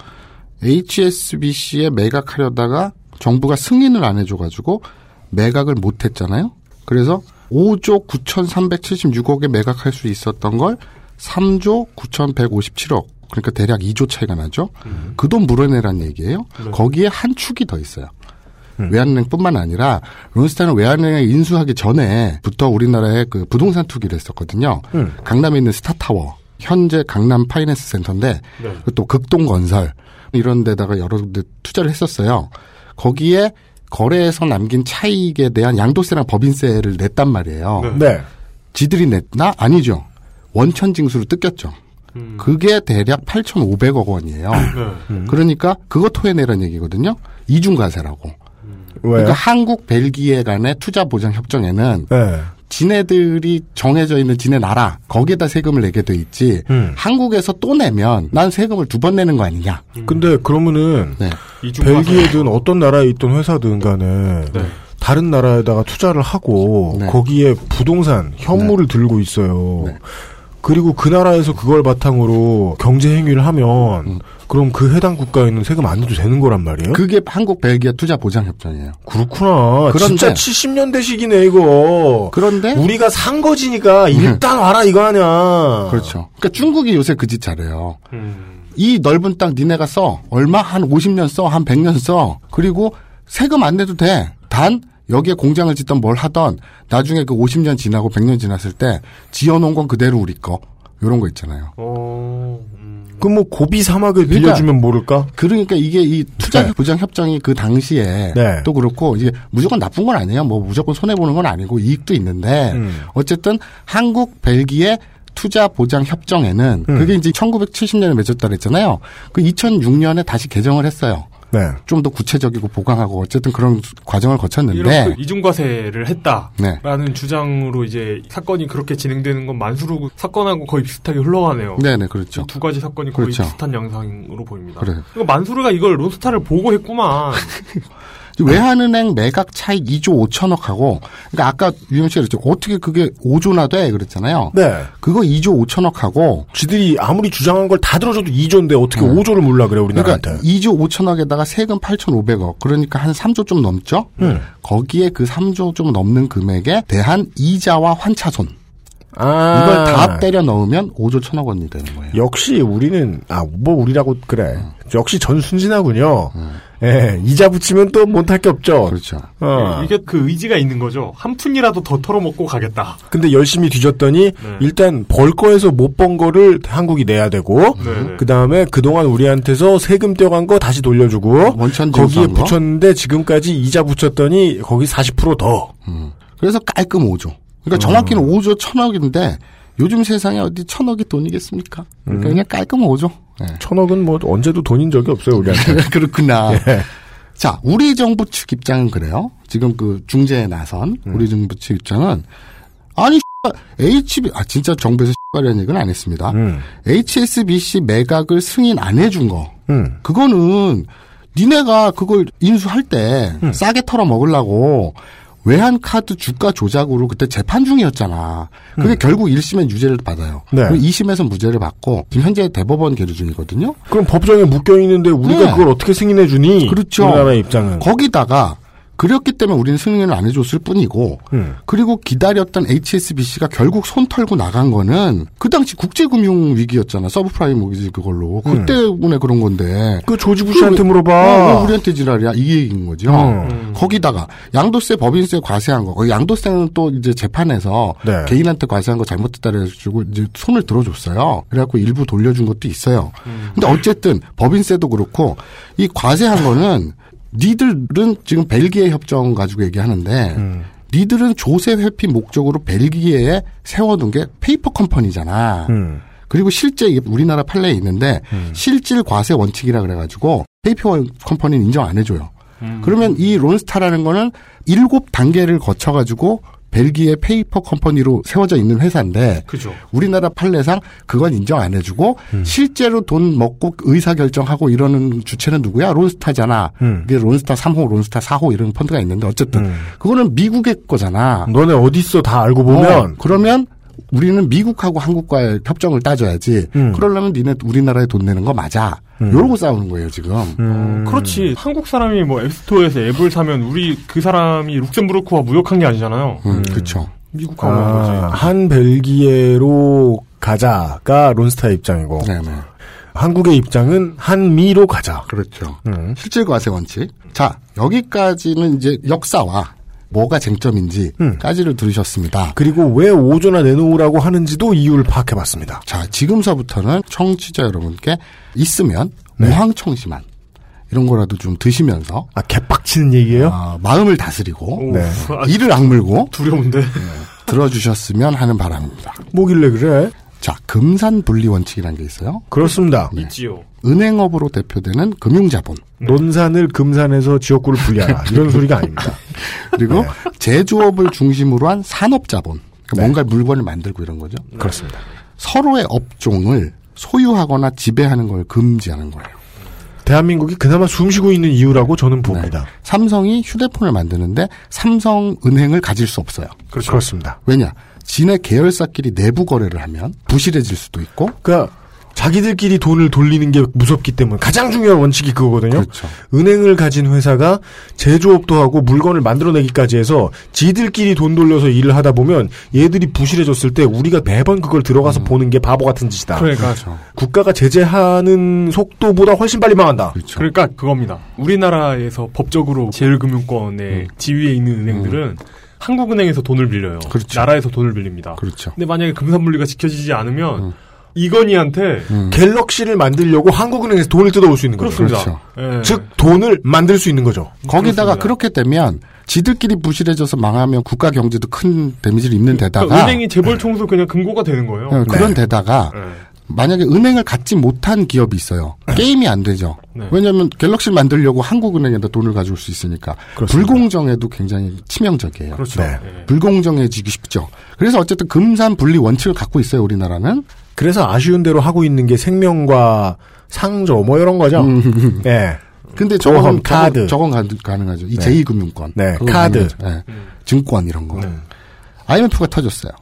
HSBC에 매각하려다가 정부가 승인을 안 해줘가지고 매각을 못했잖아요. 그래서 5조 9,376억에 매각할 수 있었던 걸 3조 9,157억. 그러니까 대략 2조 차이가 나죠. 그돈 물어내란 얘기예요. 네. 거기에 한 축이 더 있어요. 음. 외환은행뿐만 아니라 론스타는 외환은행을 인수하기 전에부터 우리나라에 그 부동산 투기를 했었거든요. 음. 강남에 있는 스타타워, 현재 강남 파이낸스 센터인데 네. 또 극동 건설 이런 데다가 여러 군데 투자를 했었어요. 거기에 거래에서 남긴 차익에 대한 양도세랑 법인세를 냈단 말이에요. 네. 지들이 냈나? 아니죠. 원천징수로 뜯겼죠. 그게 대략 8,500억 원이에요. 음. 그러니까 그거 토해내란 얘기거든요. 이중과세라고. 왜요? 그러니까 한국 벨기에 간의 투자 보장 협정에는 네. 지네들이 정해져 있는 지네 나라 거기에다 세금을 내게 돼 있지 음. 한국에서 또 내면 난 세금을 두 번 내는 거 아니냐. 근데 그러면은 네. 벨기에든 어떤 나라에 있던 회사든 간에 다른 나라에다가 투자를 하고 네. 거기에 부동산 현물을 들고 있어요. 그리고 그 나라에서 그걸 바탕으로 경제 행위를 하면 음. 그럼 그 해당 국가에는 세금 안 내도 되는 거란 말이에요? 그게 한국 벨기에 투자 보장 협정이에요. 그렇구나. 그런데- 진짜 70년대식이네 이거. 그런데 우리가 산 거지니까 일단 와라 이거 아냐. 그렇죠. 그러니까 중국이 요새 그 짓 잘해요. 음. 이 넓은 땅 니네가 써. 얼마? 한 50년 써. 한 100년 써. 그리고 세금 안 내도 돼. 단 여기에 공장을 짓던 뭘 하던 나중에 그 50년 지나고 100년 지났을 때 지어놓은 건 그대로 우리 거. 요런 거 있잖아요. 그럼 뭐 고비 사막을 그러니까- 빌려주면 모를까? 그러니까 이게 이 투자 네. 보장 협정이 그 당시에 네. 또 그렇고 이게 무조건 나쁜 건 아니에요. 뭐 무조건 손해 보는 건 아니고 이익도 있는데 음. 어쨌든 한국 벨기에 투자 보장 협정에는 음. 그게 이제 1970년에 맺었다 그랬잖아요. 그 2006년에 다시 개정을 했어요. 네. 좀 더 구체적이고 보강하고 어쨌든 그런 과정을 거쳤는데 이렇게 이중과세를 했다라는 네. 주장으로 이제 사건이 그렇게 진행되는 건 만수르 사건하고 거의 비슷하게 흘러가네요. 네네 그렇죠. 이두 가지 사건이 거의 그렇죠. 비슷한 양상으로 보입니다. 그래요. 이거 만수르가 이걸 론스타를 보고 했구만. 외환은행 매각 차익 2조 5천억하고 그러니까 아까 유영 씨가 그랬죠. 어떻게 그게 5조나 돼 그랬잖아요. 네. 그거 2조 5천억하고 지들이 아무리 주장한 걸 다 들어줘도 2조인데 어떻게 음. 5조를 몰라 그래 우리나라한테. 그러니까 2조 5천억에다가 세금 8,500억 그러니까 한 3조 좀 넘죠. 음. 거기에 그 3조 좀 넘는 금액에 대한 이자와 환차손 아. 이걸 다 때려 넣으면 5조 천억 원이 되는 거예요. 역시 우리는 아 뭐 우리라고 그래. 역시 전 순진하군요. 음. 예, 이자 붙이면 또 못할 게 없죠. 그렇죠. 어. 이게 그 의지가 있는 거죠. 한 푼이라도 더 털어먹고 가겠다. 근데 열심히 뒤졌더니 일단 벌 거에서 못 번 거를 한국이 내야 되고 네네. 그 다음에 그동안 우리한테서 세금 떼어간 거 다시 돌려주고 거기에? 붙였는데 지금까지 이자 붙였더니 거기 40%더 그래서 깔끔 5조. 그러니까 정확히는 5조 천억인데 요즘 세상에 어디 천억이 돈이겠습니까? 그러니까 음. 그냥 깔끔 5조. 천억은 뭐 언제도 돈인 적이 없어요 우리한테. 그렇구나. 예. 자, 우리 정부 측 입장은 그래요. 지금 그 중재에 나선 음. 우리 정부 측 입장은 아니 HB 아 진짜 정부에서 X발이라는 얘기는 안 했습니다. 음. HSBC 매각을 승인 안 해준 거. 음. 그거는 니네가 그걸 인수할 때 음. 싸게 털어 먹으려고 외환 카드 주가 조작으로 그때 재판 중이었잖아. 그게 결국 1심엔 유죄를 받아요. 음. 네. 그리고 2심에서 무죄를 받고 지금 현재 대법원 계류 중이거든요. 그럼 법정에 묶여 있는데 우리가 네. 그걸 어떻게 승인해 주니? 그렇죠. 우리나라의 입장은. 거기다가 그랬기 때문에 우리는 승인을 안 해줬을 뿐이고 음. 그리고 기다렸던 HSBC가 결국 손 털고 나간 거는 그 당시 국제금융 위기였잖아 서브프라임 모기지 그걸로 그 음. 때문에 그런 건데 그 조지 부시한테 그 왜- 물어봐. 어, 왜 우리한테 지랄이야 이 얘기인 거죠. 음. 거기다가 양도세 법인세 과세한 거 거기 양도세는 또 이제 재판에서 네. 개인한테 과세한 거 잘못했다 그래가지고 이제 손을 들어줬어요. 그래갖고 일부 돌려준 것도 있어요. 근데 어쨌든 법인세도 그렇고 이 과세한 거는 니들은 지금 벨기에 협정 가지고 얘기하는데 음. 니들은 조세 회피 목적으로 벨기에에 세워둔 게 페이퍼 컴퍼니잖아. 음. 그리고 실제 이게 우리나라 판례에 있는데 실질 과세 원칙이라 그래가지고 페이퍼 컴퍼니는 인정 안 해줘요. 그러면 이 론스타라는 거는 일곱 단계를 거쳐가지고 벨기에 페이퍼 컴퍼니로 세워져 있는 회사인데 그죠. 우리나라 판례상 그건 인정 안 해주고 음. 실제로 돈 먹고 의사 결정하고 이러는 주체는 누구야? 론스타잖아. 음. 이게 론스타 3호, 론스타 4호 이런 펀드가 있는데 어쨌든 그거는 미국의 거잖아. 너네 어디 있어 다 알고 보면 어, 그러면 우리는 미국하고 한국과의 협정을 따져야지. 음. 그러려면 니네 우리나라에 돈 내는 거 맞아. 이러고 싸우는 거예요 지금. 음. 그렇지. 한국 사람이 뭐 앱스토어에서 앱을 사면 우리 그 사람이 룩셈부르크와 무역한 게 아니잖아요. 음, 그렇죠. 미국하고 한 아. 한 벨기에로 가자가 론스타의 입장이고 네네. 한국의 입장은 한미로 가자. 그렇죠. 음. 실질 과세 원칙. 자 여기까지는 이제 역사와 뭐가 쟁점인지까지를 들으셨습니다. 그리고 왜 5조나 내놓으라고 하는지도 이유를 파악해봤습니다. 자 지금서부터는 청취자 여러분께 있으면 네. 무항청심한 이런 거라도 좀 드시면서 아 개빡치는 얘기예요? 아, 마음을 다스리고 네. 이를 악물고 두려운데. 들어주셨으면 하는 바람입니다. 뭐길래 그래? 자, 금산 분리 원칙이라는 게 있어요. 그렇습니다. 있지요. 은행업으로 대표되는 금융자본. 논산을 금산에서 지역구를 분리하라. 이런 소리가 아닙니다. 그리고 네. 제조업을 중심으로 한 산업자본. 그러니까 네. 뭔가 물건을 만들고 이런 거죠. 그렇습니다. 서로의 업종을 소유하거나 지배하는 걸 금지하는 거예요. 대한민국이 그나마 숨쉬고 있는 이유라고 저는 봅니다. 삼성이 휴대폰을 만드는데 삼성은행을 가질 수 없어요. 그렇죠. 그렇습니다. 왜냐? 지네 계열사끼리 내부 거래를 하면 부실해질 수도 있고 그러니까 자기들끼리 돈을 돌리는 게 무섭기 때문에 가장 중요한 원칙이 그거거든요. 그렇죠. 은행을 가진 회사가 제조업도 하고 물건을 만들어내기까지 해서 지들끼리 돈 돌려서 일을 하다 보면 얘들이 부실해졌을 때 우리가 매번 그걸 들어가서 보는 게 바보 같은 짓이다. 그러니까 국가가 제재하는 속도보다 훨씬 빨리 망한다. 그렇죠. 그러니까 그겁니다. 우리나라에서 법적으로 제일금융권의 지위에 있는 은행들은 한국은행에서 돈을 빌려요. 그렇죠. 나라에서 돈을 빌립니다. 그렇죠. 근데 만약에 금산분리가 지켜지지 않으면 이건희한테 음. 갤럭시를 만들려고 한국은행에서 돈을 뜯어올 수 있는 거죠. 그렇습니다. 예. 즉 돈을 만들 수 있는 거죠. 거기다가 그렇습니다. 그렇게 되면 지들끼리 부실해져서 망하면 국가 경제도 큰 데미지를 입는 데다가 그러니까 은행이 재벌 총수 그냥 근거가 되는 거예요. 어, 그런 데다가 네. 만약에 은행을 갖지 못한 기업이 있어요. 게임이 안 되죠. 네. 왜냐하면 갤럭시를 만들려고 한국은행에다 돈을 가져올 수 있으니까 그렇습니다. 불공정에도 굉장히 치명적이에요. 그렇죠. 네. 예. 불공정해지기 쉽죠. 그래서 어쨌든 금산 분리 원칙을 갖고 있어요. 우리나라는 그래서 아쉬운 대로 하고 있는 게 생명과 상조 뭐 이런 거죠. 음. 예. 근데 저건 카드. 저건, 저건 가- 가능하죠. 이 네. 제2금융권. 네, 카드. 네. 증권 이런 거. IMF가 터졌어요.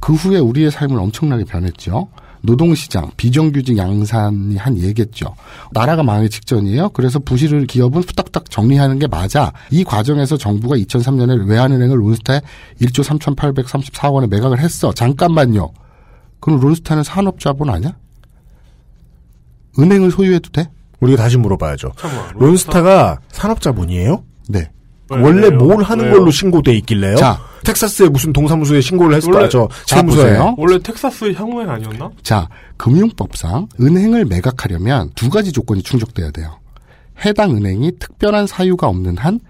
그 후에 우리의 삶은 엄청나게 변했죠. 노동시장, 비정규직 양산이 한 얘겠죠. 나라가 망하기 직전이에요. 그래서 부실을 기업은 후딱후딱 정리하는 게 맞아. 이 과정에서 정부가 2003년에 외환은행을 론스타에 1조 3,834억 원에 매각을 했어. 잠깐만요. 그럼 론스타는 산업자본 아니야? 은행을 소유해도 돼? 우리가 다시 물어봐야죠. 론스타가 산업자본이에요? 네. 왜, 원래 왜요? 뭘 하는 왜요? 걸로 신고돼 있길래요? 자. 텍사스에 무슨 동사무소에 신고를 했을 원래- 거야, 저 자, 세무서에. 보세요. 원래 텍사스 향후행 아니었나? 자, 금융법상 은행을 매각하려면 두 가지 조건이 충족돼야 돼요. 해당 은행이 특별한 사유가 없는 한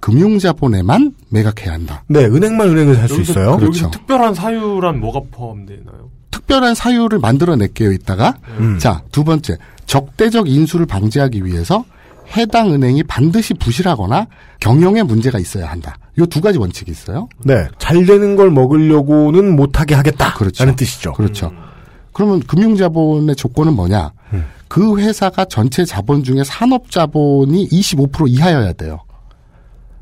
금융자본에만 매각해야 한다. 네, 은행만 은행을 살수 여기서- 있어요. 그렇죠. 특별한 사유란 뭐가 포함되나요? 특별한 사유를 만들어낼게요, 있다가. 음. 자, 두 번째. 적대적 인수를 방지하기 위해서 해당 은행이 반드시 부실하거나 경영에 문제가 있어야 한다. 요두 가지 원칙이 있어요. 네, 잘 되는 걸 먹으려고는 못하게 하겠다. 그렇죠. 라는 뜻이죠. 그렇죠. 그러면 금융자본의 조건은 뭐냐? 음. 그 회사가 전체 자본 중에 산업자본이 25% 이하여야 돼요.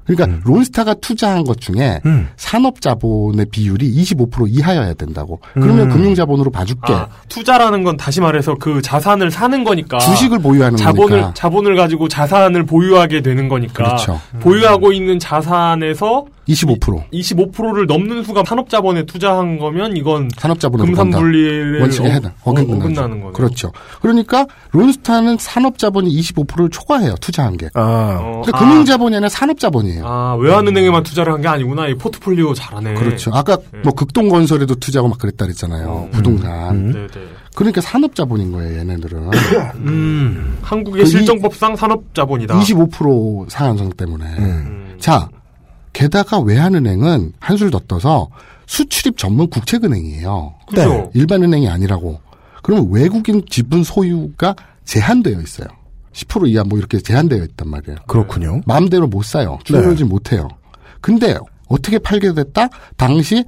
그러니까 음. 론스타가 투자한 것 중에 산업 자본의 비율이 25% 이하여야 된다고. 그러면 음. 금융 자본으로 봐줄게. 아, 투자라는 건 다시 말해서 그 자산을 사는 거니까. 주식을 보유하는 자본을, 거니까. 자본을 가지고 자산을 보유하게 되는 거니까. 그렇죠. 보유하고 있는 자산에서 25%. 25%를 넘는 수가 산업자본에 투자한 거면 이건 산업자본으로. 금산분리를 원칙에 어- 해당. 어- 어긋나는 거네요. 그렇죠. 그러니까 론스타는 산업자본이 25%를 초과해요. 투자한 게. 아. 아. 그러니까 금융자본에는 산업자본이에요. 아, 외환은행에만 투자를 한 게 아니구나. 이 포트폴리오 잘하네. 그렇죠. 아까 뭐 극동건설에도 투자하고 막 그랬다 그랬잖아요. 부동산. 네, 네. 그러니까 산업자본인 거예요, 얘네들은. 음. 한국의 그 이- 실정법상 산업자본이다. 25% 상한선 때문에. 음. 자, 게다가 외환은행은 한술 더 떠서 수출입 전문 국책은행이에요. 그죠. 네. 일반 은행이 아니라고. 그러면 외국인 지분 소유가 제한되어 있어요. 10% 이하 뭐 이렇게 제한되어 있단 말이에요. 그렇군요. 마음대로 못 사요. 줄여지 못해요. 근데 어떻게 팔게 됐다? 당시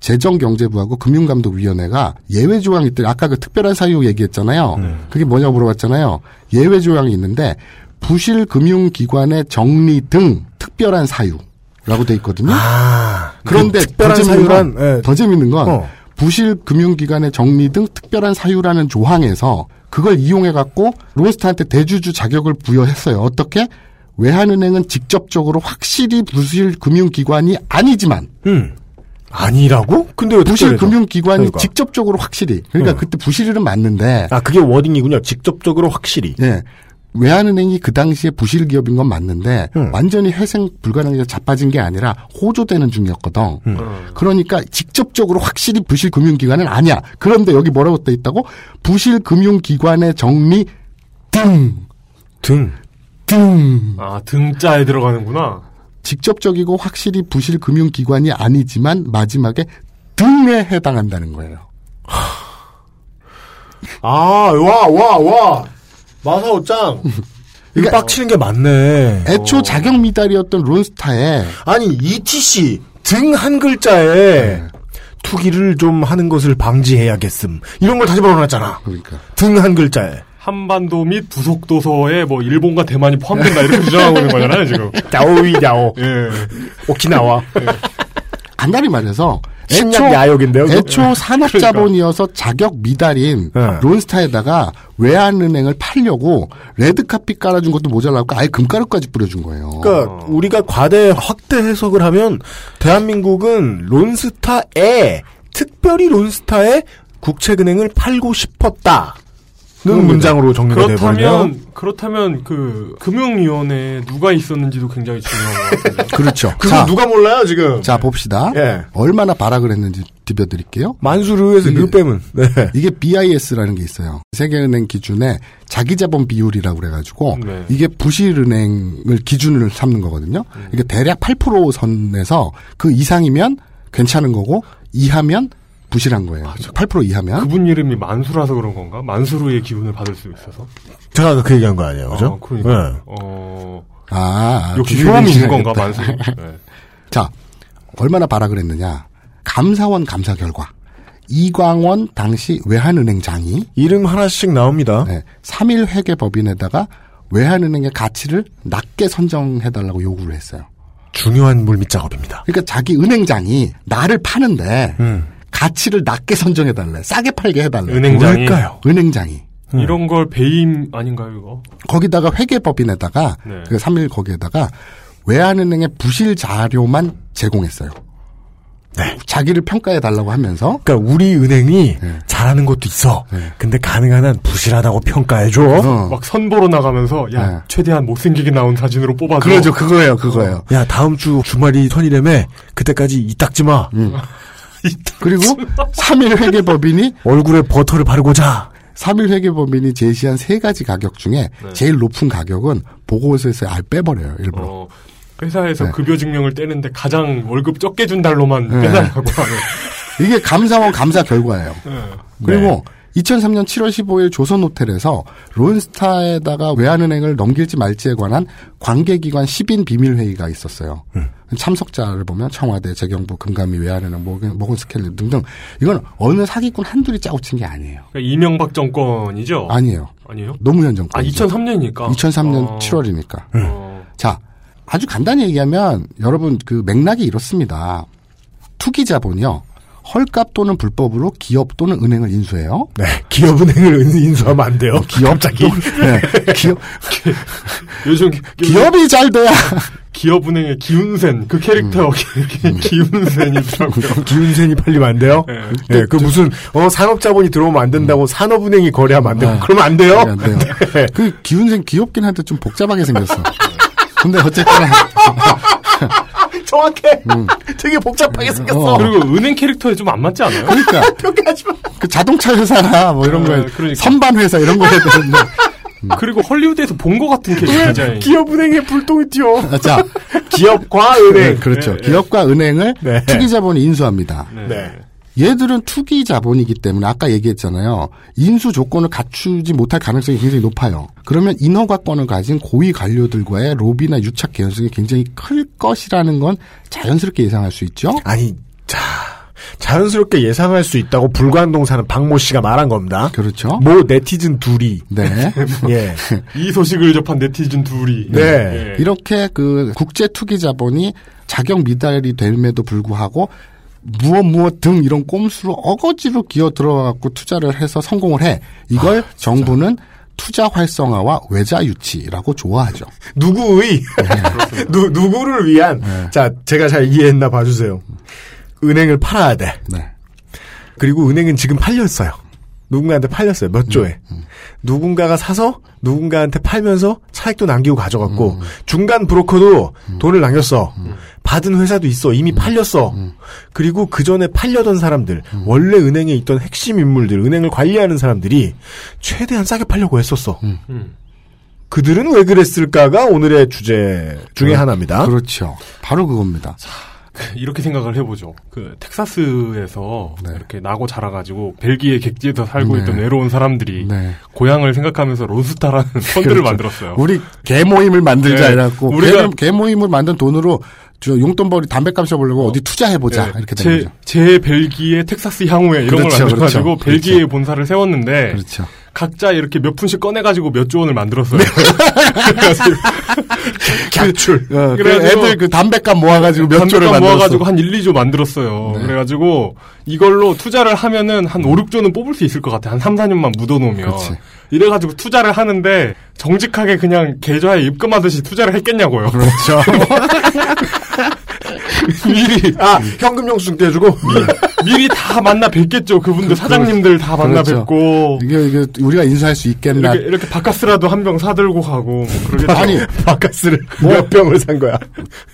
재정경제부하고 금융감독위원회가 예외 조항이 있대. 아까 그 특별한 사유 얘기했잖아요. 그게 뭐냐고 물어봤잖아요. 예외 조항이 있는데 부실 금융기관의 정리 등 특별한 사유 라고 돼 있거든요. 그런데 그 특별한 더 재밌는 사유란, 건, 예. 더 재밌는 건 어. 부실 금융기관의 정리 등 특별한 사유라는 조항에서 그걸 이용해 갖고 론스타한테 대주주 자격을 부여했어요. 어떻게? 외환은행은 직접적으로 확실히 부실 금융기관이 아니지만 음. 아니라고? 근데 왜 부실? 금융기관이 그러니까. 직접적으로 확실히 그러니까 어. 그때 부실은 맞는데 아, 그게 워딩이군요. 직접적으로 확실히. 예. 외환은행이 그 당시에 부실 기업인 건 맞는데 음. 완전히 회생 불가능해서 자빠진 게 아니라 호조되는 중이었거든. 음. 그러니까 직접적으로 확실히 부실 금융기관은 아니야. 그런데 여기 뭐라고 돼 있다고? 부실 금융기관의 정리 등. 등. 등. 아, 등자에 들어가는구나. 직접적이고 확실히 부실 금융기관이 아니지만 마지막에 등에 해당한다는 거예요. 아, 와, 와, 와. 마사오짱. 이거 빡치는 게 많네. 애초 자격 미달이었던 론스타에 아니, ETC 등 한 글자에 투기를 좀 하는 것을 방지해야겠음. 이런 걸 다시 벌어놨잖아. 그러니까. 등 한 글자에. 한반도 및 부속 도서에 뭐 일본과 대만이 포함된다 이렇게 주장하고 있는 거잖아요, 지금. 야오이 야오. 예. 오키나와. 간단히 말해서 신약 야욕인데요. 그거? 애초 산업자본이어서 자격 미달인 네. 론스타에다가 외환은행을 팔려고 레드카피 깔아준 것도 모자라고 아예 금가루까지 뿌려준 거예요. 그러니까 우리가 과대 확대 해석을 하면 대한민국은 론스타에 특별히 론스타에 국책은행을 팔고 싶었다. 는 문장으로 정리가 되버리네요. 그렇다면 그렇다면 그 금융위원회에 누가 있었는지도 굉장히 중요한 것 같아요. 그렇죠. 그거 자, 누가 몰라요 지금? 자 봅시다. 예. 얼마나 발악을 했는지 딥여드릴게요. 만수르에서 르 빼면. 네. 이게 BIS라는 게 있어요. 세계은행 기준의 자기자본 비율이라고 그래가지고 네. 이게 부실은행을 기준으로 삼는 거거든요. 이게 대략 8% 선에서 그 이상이면 괜찮은 거고 이하면 부실한 거예요. 8% 이하면 그분 이름이 만수라서 그런 건가? 만수르의 기운을 받을 수 있어서. 제가 아까 그 얘기한 거 아니에요, 그죠? 어, 그러니까. 네. 어, 아, 역시 비율이 효험이 있는. 건가, 만수르. 네. 자, 얼마나 발악을 했느냐. 감사원 감사 결과. 이광원 당시 외환은행장이 이름 하나씩 나옵니다. 네, 3일 회계 법인에다가 외환은행의 가치를 낮게 선정해달라고 요구를 했어요. 중요한 물밑 작업입니다. 그러니까 자기 은행장이 나를 파는데 음. 가치를 낮게 선정해 달래. 싸게 팔게 해 달래. 은행장이? 왜일까요? 은행장이. 이런 걸 배임 아닌가요, 이거? 거기다가 회계법인에다가 네. 그 3일 거기에다가 외환은행의 부실 자료만 제공했어요. 자기를 평가해 달라고 하면서 그러니까 우리 은행이 네. 잘하는 것도 있어. 근데 가능한 한 부실하다고 평가해 줘. 어. 막 선보러 나가면서 야 최대한 못생기게 나온 사진으로 뽑아줘. 그러죠, 그거예요, 그거예요. 야 다음 주 주말이 선이라며 그때까지 이 닦지 마. 그리고 3일 회계법인이 얼굴에 버터를 바르고 자. 3일 회계법인이 제시한 세 가지 가격 중에 제일 높은 가격은 보고서에서 아예 빼버려요, 일부러. 어, 회사에서 네. 급여 증명을 떼는데 가장 월급 적게 준 달로만 네. 빼달라고 하는. 이게 감사원 감사 결과예요. 네. 그리고 2003년 7월 15일 조선호텔에서 론스타에다가 외환은행을 넘길지 말지에 관한 관계기관 10인 비밀회의가 있었어요. 참석자를 보면 청와대, 재경부, 금감위, 외환은행, 모건, 모건 스켈리 등등. 이건 어느 사기꾼 한둘이 짜고 친 게 아니에요. 그러니까 이명박 정권이죠? 아니에요. 아니에요? 노무현 정권. 아, 2003년이니까. 2003년 어. 7월이니까. 어. 자, 아주 간단히 얘기하면 여러분 그 맥락이 이렇습니다. 투기 자본이요. 헐값 또는 불법으로 기업 또는 은행을 인수해요. 네, 기업 은행을 은- 인수하면 안 돼요. 기업 갑자기. 네, 기업 요즘 기업이 잘 돼야 기업은행의 기운센 그 캐릭터 음. 기운센이더라고요. 기운센이 팔리면 안 돼요? 네. 네, 그 무슨 어 산업자본이 들어오면 안 된다고 산업은행이 거래하면 안 되고 네. 그러면 안 돼요? 네, 안 돼요. 그 기운생 귀엽긴 한데 좀 복잡하게 생겼어. 근데 어쨌거나 정확해. 되게 복잡하게 생겼어. 어. 그리고 은행 캐릭터에 좀 안 맞지 않아요? 그러니까 평가하지 마. 그 자동차 회사나 뭐 이런 네, 거에 그러니까. 선반 회사 이런 거 해야 되는데 그리고 헐리우드에서 본 것 같은 캐릭터. 기업은행에 불똥이 튀어. 아, 자 기업과 은행. 네, 그렇죠. 네, 네. 기업과 은행을 네. 투기 자본이 인수합니다. 네. 얘들은 투기 자본이기 때문에 아까 얘기했잖아요. 인수 조건을 갖추지 못할 가능성이 굉장히 높아요. 그러면 인허가권을 가진 고위 관료들과의 로비나 유착 개연성이 굉장히 클 것이라는 건 자연스럽게 예상할 수 있죠. 아니, 자, 자연스럽게 예상할 수 있다고 불관동 사는 박모 씨가 말한 겁니다. 그렇죠. 모 네티즌 둘이. 네. 예. 이 소식을 접한 네티즌 둘이. 네. 예. 이렇게 그 국제 투기 자본이 자격 미달이 됨에도 불구하고 무엇 무엇 등 이런 꼼수로 어거지로 기어 들어가고 투자를 해서 성공을 해. 이걸 정부는 투자 활성화와 외자 유치라고 좋아하죠. 누구의, 누, 누구를 위한, 자, 제가 잘 이해했나 봐주세요. 은행을 팔아야 돼. 네. 그리고 은행은 지금 팔렸어요. 누군가한테 팔렸어요. 몇 조에. 누군가가 사서 누군가한테 팔면서 차익도 남기고 가져갔고 중간 브로커도 돈을 남겼어. 받은 회사도 있어. 이미 팔렸어. 그리고 그 전에 팔려던 사람들, 원래 은행에 있던 핵심 인물들, 은행을 관리하는 사람들이 최대한 싸게 팔려고 했었어. 음. 그들은 왜 그랬을까가 오늘의 주제 중에 하나입니다. 그렇죠. 바로 그겁니다. 이렇게 생각을 해보죠. 그 텍사스에서 네. 이렇게 나고 자라가지고 벨기에 객지에서 살고 네. 있던 외로운 사람들이 네. 고향을 생각하면서 론스타라는 펀드를 그렇죠. 만들었어요. 우리 개 모임을 만들자 네. 이래갖고 우리가- 개, 개 모임을 만든 돈으로 저 용돈벌이 담배값을 벌려고 어디 투자해보자 네. 이렇게 된 제, 거죠. 제 벨기에 텍사스 향후에 이런 그렇죠, 걸 만들어가지고 그렇죠. 벨기에 그렇죠. 본사를 세웠는데 그렇죠. 각자 이렇게 몇 푼씩 꺼내가지고 몇 조 원을 만들었어요. 네. 그래가지고 capture. 어, 그 그래가지고- 애들 그 담배값 모아가지고 몇 조를 만들었어. 모아가지고 한 1, 2조 만들었어요. 네. 그래가지고 이걸로 투자를 하면은 한 5, 6조는 뽑을 수 있을 것 같아. 한 3, 4년만 묻어놓으면. 그렇지. 이래가지고 투자를 하는데 정직하게 그냥 계좌에 입금하듯이 투자를 했겠냐고요. 그렇죠. 미리 아, 현금 영수증 떼주고. 미리 다 만나 뵙겠죠. 그분들 사장님들 다 만나 그렇죠. 뵙고 이게 이게 우리가 인수할 수 있겠나? 이렇게 이렇게 바카스라도 한 병 사들고 가고 뭐. 아니 바카스를 뭐- 몇 병을 산 거야.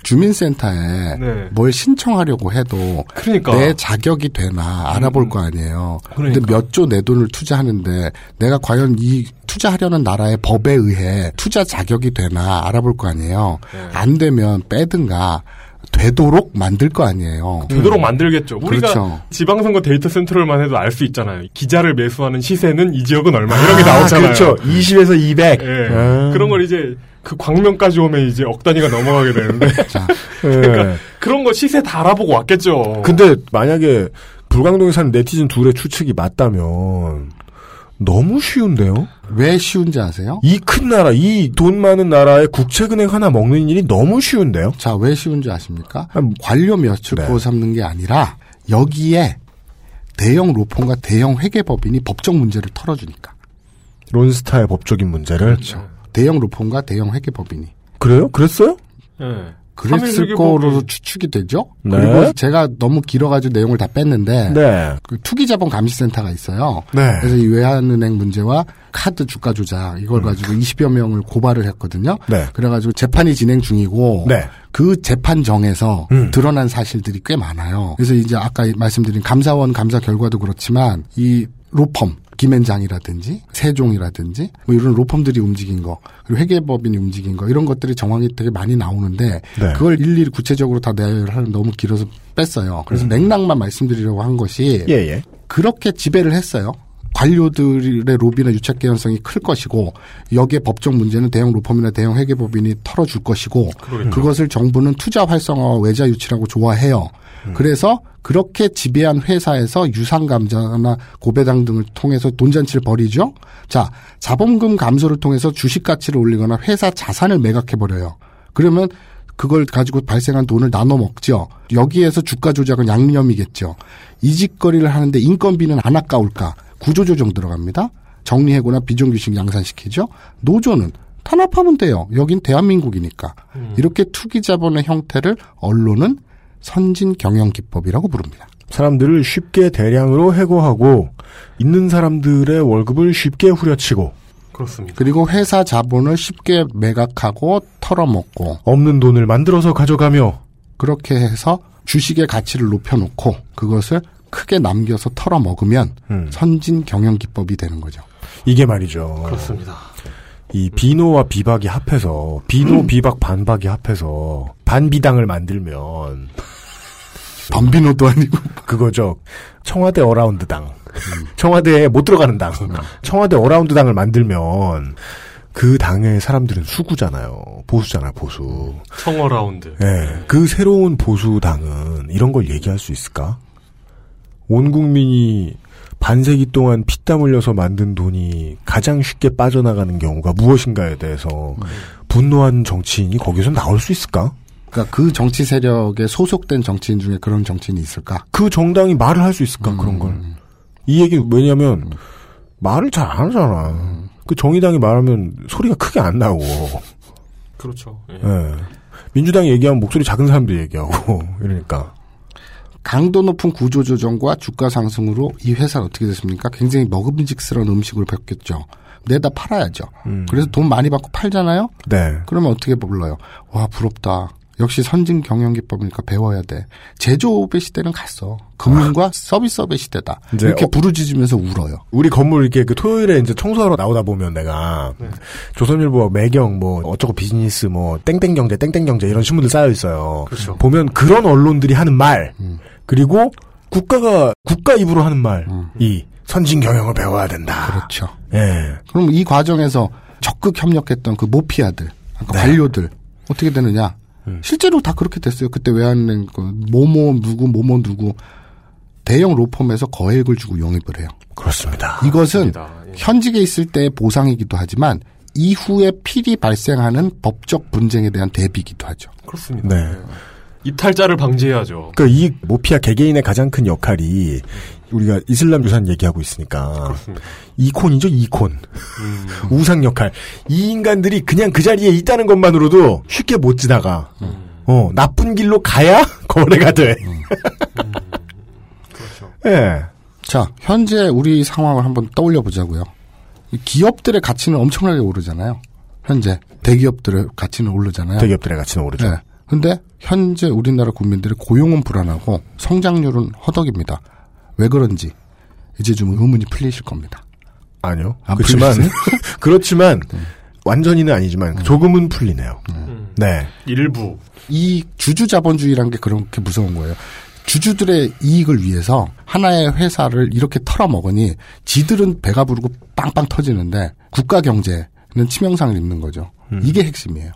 주민센터에 네. 뭘 신청하려고 해도 그러니까. 내 자격이 되나 알아볼 거 아니에요. 그러니까. 근데 몇 조 내 돈을 투자하는데 내가 과연 이 투자하려는 나라의 법에 의해 투자 자격이 되나 알아볼 거 아니에요. 네. 안 되면 빼든가 되도록 만들 거 아니에요. 되도록 만들겠죠. 우리가 그렇죠. 지방선거 데이터 센트럴만 해도 알 수 있잖아요. 기자를 매수하는 시세는 이 지역은 얼마 이런 게 나오잖아요. 그렇죠. 20에서 200. 예. 아. 그런 걸 이제 그 광명까지 오면 이제 억 단위가 넘어가게 되는데 자, 그러니까 그런 거 시세 다 알아보고 왔겠죠. 근데 만약에 불광동에 사는 네티즌 둘의 추측이 맞다면 너무 쉬운데요? 왜 쉬운지 아세요? 이 큰 나라, 이 돈 많은 나라의 국채은행 하나 먹는 일이 너무 쉬운데요? 자, 왜 쉬운지 아십니까? 관료 몇을 네. 삼는 게 아니라 여기에 대형 로펌과 대형 회계법인이 법적 문제를 털어주니까. 론스타의 법적인 문제를. 그렇죠. 대형 로펌과 대형 회계법인이. 그래요? 그랬어요? 네. 그랬을 거로 추측이 되죠. 네. 그리고 제가 너무 길어가지고 내용을 다 뺐는데 네. 그 투기자본 감시센터가 있어요. 네. 그래서 이 외환은행 문제와 카드 주가 조작 이걸 가지고 20여 명을 고발을 했거든요. 음. 네. 그래가지고 재판이 진행 중이고 네. 그 재판정에서 음. 드러난 사실들이 꽤 많아요. 그래서 이제 아까 말씀드린 감사원 감사 결과도 그렇지만 이 로펌 김앤장이라든지 세종이라든지 뭐 이런 로펌들이 움직인 거 그리고 회계법인이 움직인 거 이런 것들이 정황이 되게 많이 나오는데 네. 그걸 일일이 구체적으로 다 내를 하면 너무 길어서 뺐어요. 그래서 맥락만 말씀드리려고 한 것이 예, 예. 그렇게 지배를 했어요. 관료들의 로비나 유착 개연성이 클 것이고 여기에 법적 문제는 대형 로펌이나 대형 회계법인이 털어줄 것이고 그러겠죠. 그것을 정부는 투자 활성화와 외자 유치라고 좋아해요. 그래서 그렇게 지배한 회사에서 유상 감자나 고배당 등을 통해서 돈잔치를 벌이죠. 자, 자본금 감소를 통해서 주식 가치를 올리거나 회사 자산을 매각해 버려요. 그러면 그걸 가지고 발생한 돈을 나눠 먹죠. 여기에서 주가 조작은 양념이겠죠. 이 짓거리를 하는데 인건비는 안 아까울까? 구조조정 들어갑니다. 정리해고나 비정규직 양산시키죠. 노조는 탄압하면 돼요. 여긴 대한민국이니까. 이렇게 투기 자본의 형태를 언론은 선진 경영 기법이라고 부릅니다. 사람들을 쉽게 대량으로 해고하고 있는 사람들의 월급을 쉽게 후려치고 그렇습니다. 그리고 회사 자본을 쉽게 매각하고 털어먹고 없는 돈을 만들어서 가져가며 그렇게 해서 주식의 가치를 높여놓고 그것을 크게 남겨서 털어먹으면 음. 선진 경영 기법이 되는 거죠. 이게 말이죠. 그렇습니다. 이 비노와 비박이 합해서 비노 비박 반박이 합해서 반비당을 만들면 반비노도 아니고 그거죠. 청와대 around 당. 청와대에 못 들어가는 당. 청와대 around 당을 만들면 그 당의 사람들은 수구잖아요. 보수잖아요, 보수. 청 around. 예. 그 새로운 보수 당은 이런 걸 얘기할 수 있을까? 온 국민이 반세기 동안 피땀 흘려서 만든 돈이 가장 쉽게 빠져나가는 경우가 무엇인가에 대해서 분노한 정치인이 거기서 나올 수 있을까? 그러니까 그 정치 세력에 소속된 정치인 중에 그런 정치인이 있을까? 그 정당이 말을 할 수 있을까, 그런 걸. 이 얘기, 왜냐면, 말을 잘 안 하잖아. 그 정의당이 말하면 소리가 크게 안 나오고. 그렇죠. 예. 예. 민주당이 얘기하면 목소리 작은 사람들이 얘기하고, 이러니까. 강도 높은 구조 조정과 주가 상승으로 이 회사는 어떻게 됐습니까? 굉장히 먹음직스러운 음식으로 바뀌었죠. 내다 팔아야죠. 그래서 돈 많이 받고 팔잖아요? 네. 그러면 어떻게 불러요? 와, 부럽다. 역시 선진 경영 기법이니까 배워야 돼. 제조업의 시대는 갔어. 금융과 서비스업의 시대다. 이제 이렇게 어- 부르짖으면서 울어요. 우리 건물 이렇게 그 토요일에 이제 청소하러 나오다 보면 내가 조선일보 매경 뭐 어쩌고 비즈니스 뭐 땡땡경제 땡땡경제 이런 신문들 쌓여 있어요. 그렇죠. 보면 그런 언론들이 하는 말 그리고 국가가 국가 입으로 하는 말이 선진 경영을 배워야 된다. 그렇죠. 예. 그럼 이 과정에서 적극 협력했던 그 모피아들, 그러니까 네. 관료들 어떻게 되느냐? 음. 실제로 다 그렇게 됐어요. 그때 외환은행 그 모모 누구 모모 누구 대형 로펌에서 거액을 주고 영입을 해요. 그렇습니다. 이것은 맞습니다. 예. 현직에 있을 때의 보상이기도 하지만 이후에 필히 발생하는 법적 분쟁에 대한 대비이기도 하죠. 그렇습니다. 네. 이탈자를 방지해야죠. 그러니까 이 모피아 개개인의 가장 큰 역할이 우리가 이슬람 유산 얘기하고 있으니까 그렇습니다. 이콘이죠 이콘 음. 우상 역할 이 인간들이 그냥 그 자리에 있다는 것만으로도 쉽게 못 지나가 어 나쁜 길로 가야 거래가 돼 그렇죠. 예. 자, 현재 우리 상황을 한번 떠올려 보자고요. 이 기업들의 가치는 엄청나게 오르잖아요. 현재 대기업들의 가치는 오르잖아요. 대기업들의 가치는 오르죠 네. 근데 현재 우리나라 국민들의 고용은 불안하고 성장률은 허덕입니다. 왜 그런지 이제 좀 의문이 풀리실 겁니다. 아니요 안 그렇지만? 그렇지만 완전히는 아니지만 조금은 풀리네요 음. 네 일부. 이 주주 자본주의라는 게 그렇게 무서운 거예요. 주주들의 이익을 위해서 하나의 회사를 이렇게 털어먹으니 지들은 배가 부르고 빵빵 터지는데 국가 경제는 치명상을 입는 거죠. 이게 핵심이에요.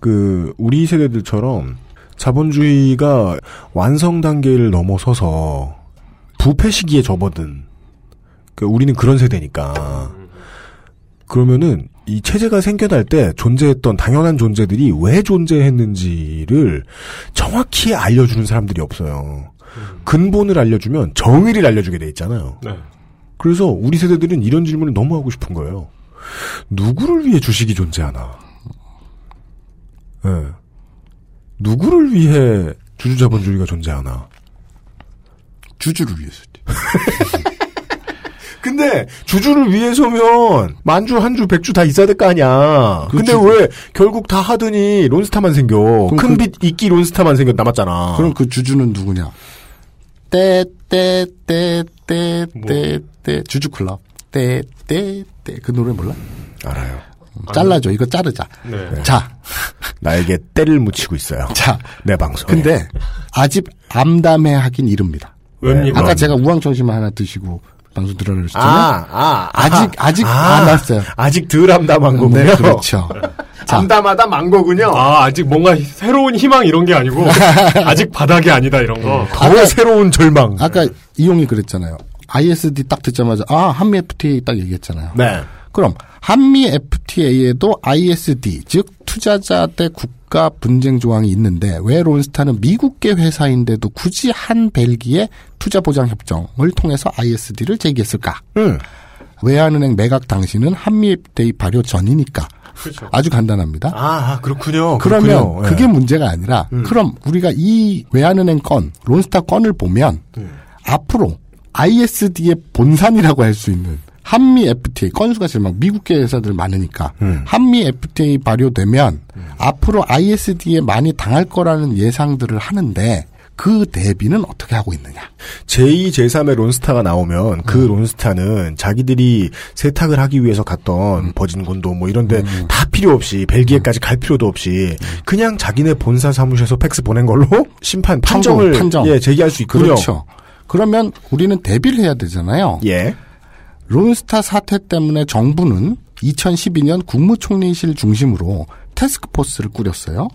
그 우리 세대들처럼 자본주의가 완성 단계를 넘어서서 부패 시기에 접어든 그러니까 우리는 그런 세대니까. 그러면은 이 체제가 생겨날 때 존재했던 당연한 존재들이 왜 존재했는지를 정확히 알려주는 사람들이 없어요. 근본을 알려주면 정의를 알려주게 돼 있잖아요. 네. 그래서 우리 세대들은 이런 질문을 너무 하고 싶은 거예요. 누구를 위해 주식이 존재하나? 예. 누구를 위해 주주자본주의가 존재하나? 주주를 위해서. 근데 주주를 위해서면 만주 한주 백주 다 있어야 될 거 아니야. 그 근데 주- 왜 결국 다 하더니 론스타만 생겨. 그럼 큰 그- 빛 이끼 론스타만 생겨 남았잖아. 그럼 그 주주는 누구냐? 떼떼떼떼떼떼 주주클럽 떼떼떼 그 노래 몰라? 알아요. 잘라줘 이거 자르자. 네. 자 나에게 때를 묻히고 있어요. 자, 내 방송에. 근데 아직 암담해 하긴 이릅니다. 왜입니까? 아까 제가 우황청심만 하나 드시고 방송 들어라 그랬잖아요. 아, 아, 아 직 아직 아, 안 왔어요. 아직 덜 암담한 거군요. 네, 그렇죠. 자. 암담하다 만 거군요. 아, 아직 뭔가 새로운 희망 이런 게 아니고, 아직 바닥이 아니다, 이런 거. 더 새로운 절망. 아까 이용이 그랬잖아요. ISD 딱 듣자마자 아 한미 FTA 딱 얘기했잖아요. 네. 그럼 한미 FTA에도 ISD 즉 투자자 대 국가 분쟁 조항이 있는데 왜 론스타는 미국계 회사인데도 굳이 한 벨기에 투자 보장 협정을 통해서 ISD를 제기했을까? 음. 외환은행 매각 당시는 한미 FTA 발효 전이니까 그렇죠. 아주 간단합니다. 아, 그렇군요. 그러면 그렇군요. 예. 그게 문제가 아니라 그럼 우리가 이 외환은행 건 론스타 건을 보면 앞으로 ISD의 본산이라고 할 수 있는 한미 FTA 건수가 제일 막 미국계 회사들 많으니까 한미 FTA 발효되면 앞으로 ISD에 많이 당할 거라는 예상들을 하는데 그 대비는 어떻게 하고 있느냐? 제2, 제3의 론스타가 나오면 그 론스타는 자기들이 세탁을 하기 위해서 갔던 버진군도 뭐 이런데 다 필요 없이 벨기에까지 갈 필요도 없이 그냥 자기네 본사 사무실에서 팩스 보낸 걸로 심판 판정을 판정. 예, 제기할 수 있군요. 그렇죠. 그러면 우리는 대비를 해야 되잖아요. 예. 론스타 사태 때문에 정부는 2012년 국무총리실 중심으로 테스크포스를 꾸렸어요.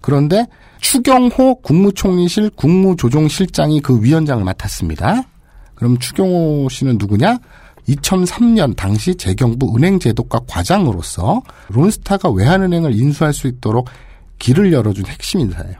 그런데 추경호 국무총리실 국무조정실장이 그 위원장을 맡았습니다. 그럼 추경호 씨는 누구냐? 2003년 당시 재경부 은행제도과 과장으로서 론스타가 외환은행을 인수할 수 있도록 길을 열어준 핵심 인사예요.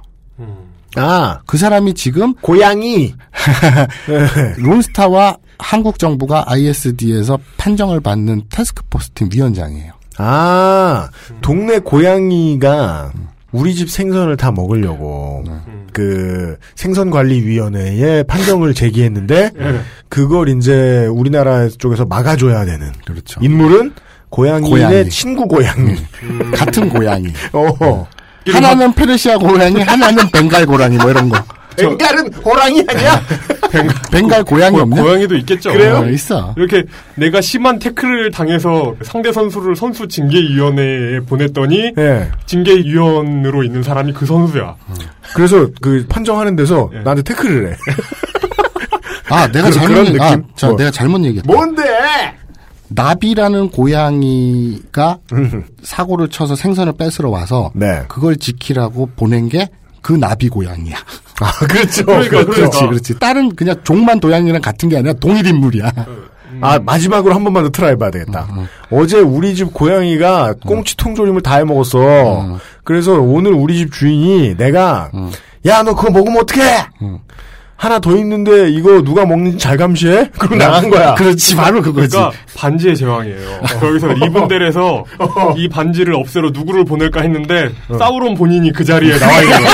아, 그 사람이 지금 고양이 론스타와 한국 정부가 ISD에서 판정을 받는 테스크포스 팀 위원장이에요. 아, 동네 고양이가 우리 집 생선을 다 먹으려고 그 생선관리위원회에 판정을 제기했는데 그걸 이제 우리나라 쪽에서 막아줘야 되는 그렇죠. 인물은 고양이의 고양이. 친구 고양이. 같은 고양이. 어. 하나는 페르시아 고양이, 하나는 벵갈 고양이 뭐 이런 거. 벵갈은 호랑이 아니야? 벵갈 고양이 고- 없냐? 고양이도 있겠죠. 어, 있어. 이렇게 내가 심한 태클을 당해서 상대 선수를 선수 징계위원회에 보냈더니 예. 징계위원으로 있는 사람이 그 선수야. 그래서 그 판정하는 데서 나한테 태클을 해. 아, 내가 그- 잘못 얘기, 아, 느낌? 자, 뭐. 내가 잘못 얘기했다. 뭔데? 나비라는 고양이가 사고를 쳐서 생선을 뺏으러 와서 네. 그걸 지키라고 보낸 게 그 나비 고양이야. 아, 그렇죠. 그러니까, 그렇지, 그러니까. 그렇지. 다른 그냥 종만 고양이랑 같은 게 아니라 동일 인물이야. 아, 마지막으로 한 번만 더 try 해봐야 되겠다. 어제 우리 집 고양이가 꽁치 통조림을 다 해 먹었어. 그래서 오늘 우리 집 주인이 내가, 야, 너 그거 먹으면 어떡해! 하나 더 있는데 이거 누가 먹는지 잘 감시해? 그러고 나간 거야. 그렇지, 바로 그거지. 그러니까 반지의 제왕이에요. 거기서 리븐델에서 이 반지를 없애러 누구를 보낼까 했는데 사우론 본인이 그 자리에 나와 있는 거예요.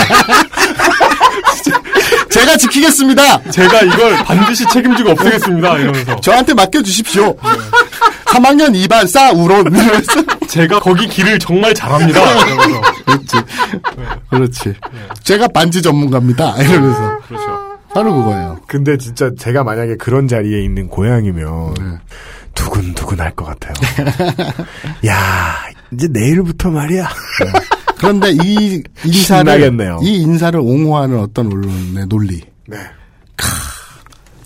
제가 지키겠습니다. 제가 이걸 반드시 책임지고 없애겠습니다. 이러면서 저한테 맡겨주십시오. 3학년 2반 싸우론. 이러면서. 제가 거기 길을 정말 잘합니다. 이러면서 그렇지. 그렇지. 제가 반지 전문가입니다. 이러면서. 그렇죠. 바로 그거예요. 근데 진짜 제가 만약에 그런 자리에 있는 고양이면 두근두근 할 것 같아요. 야, 이제 내일부터 말이야. 그런데 이 인사를 신나겠네요. 이 인사를 옹호하는 어떤 언론의 논리. 네.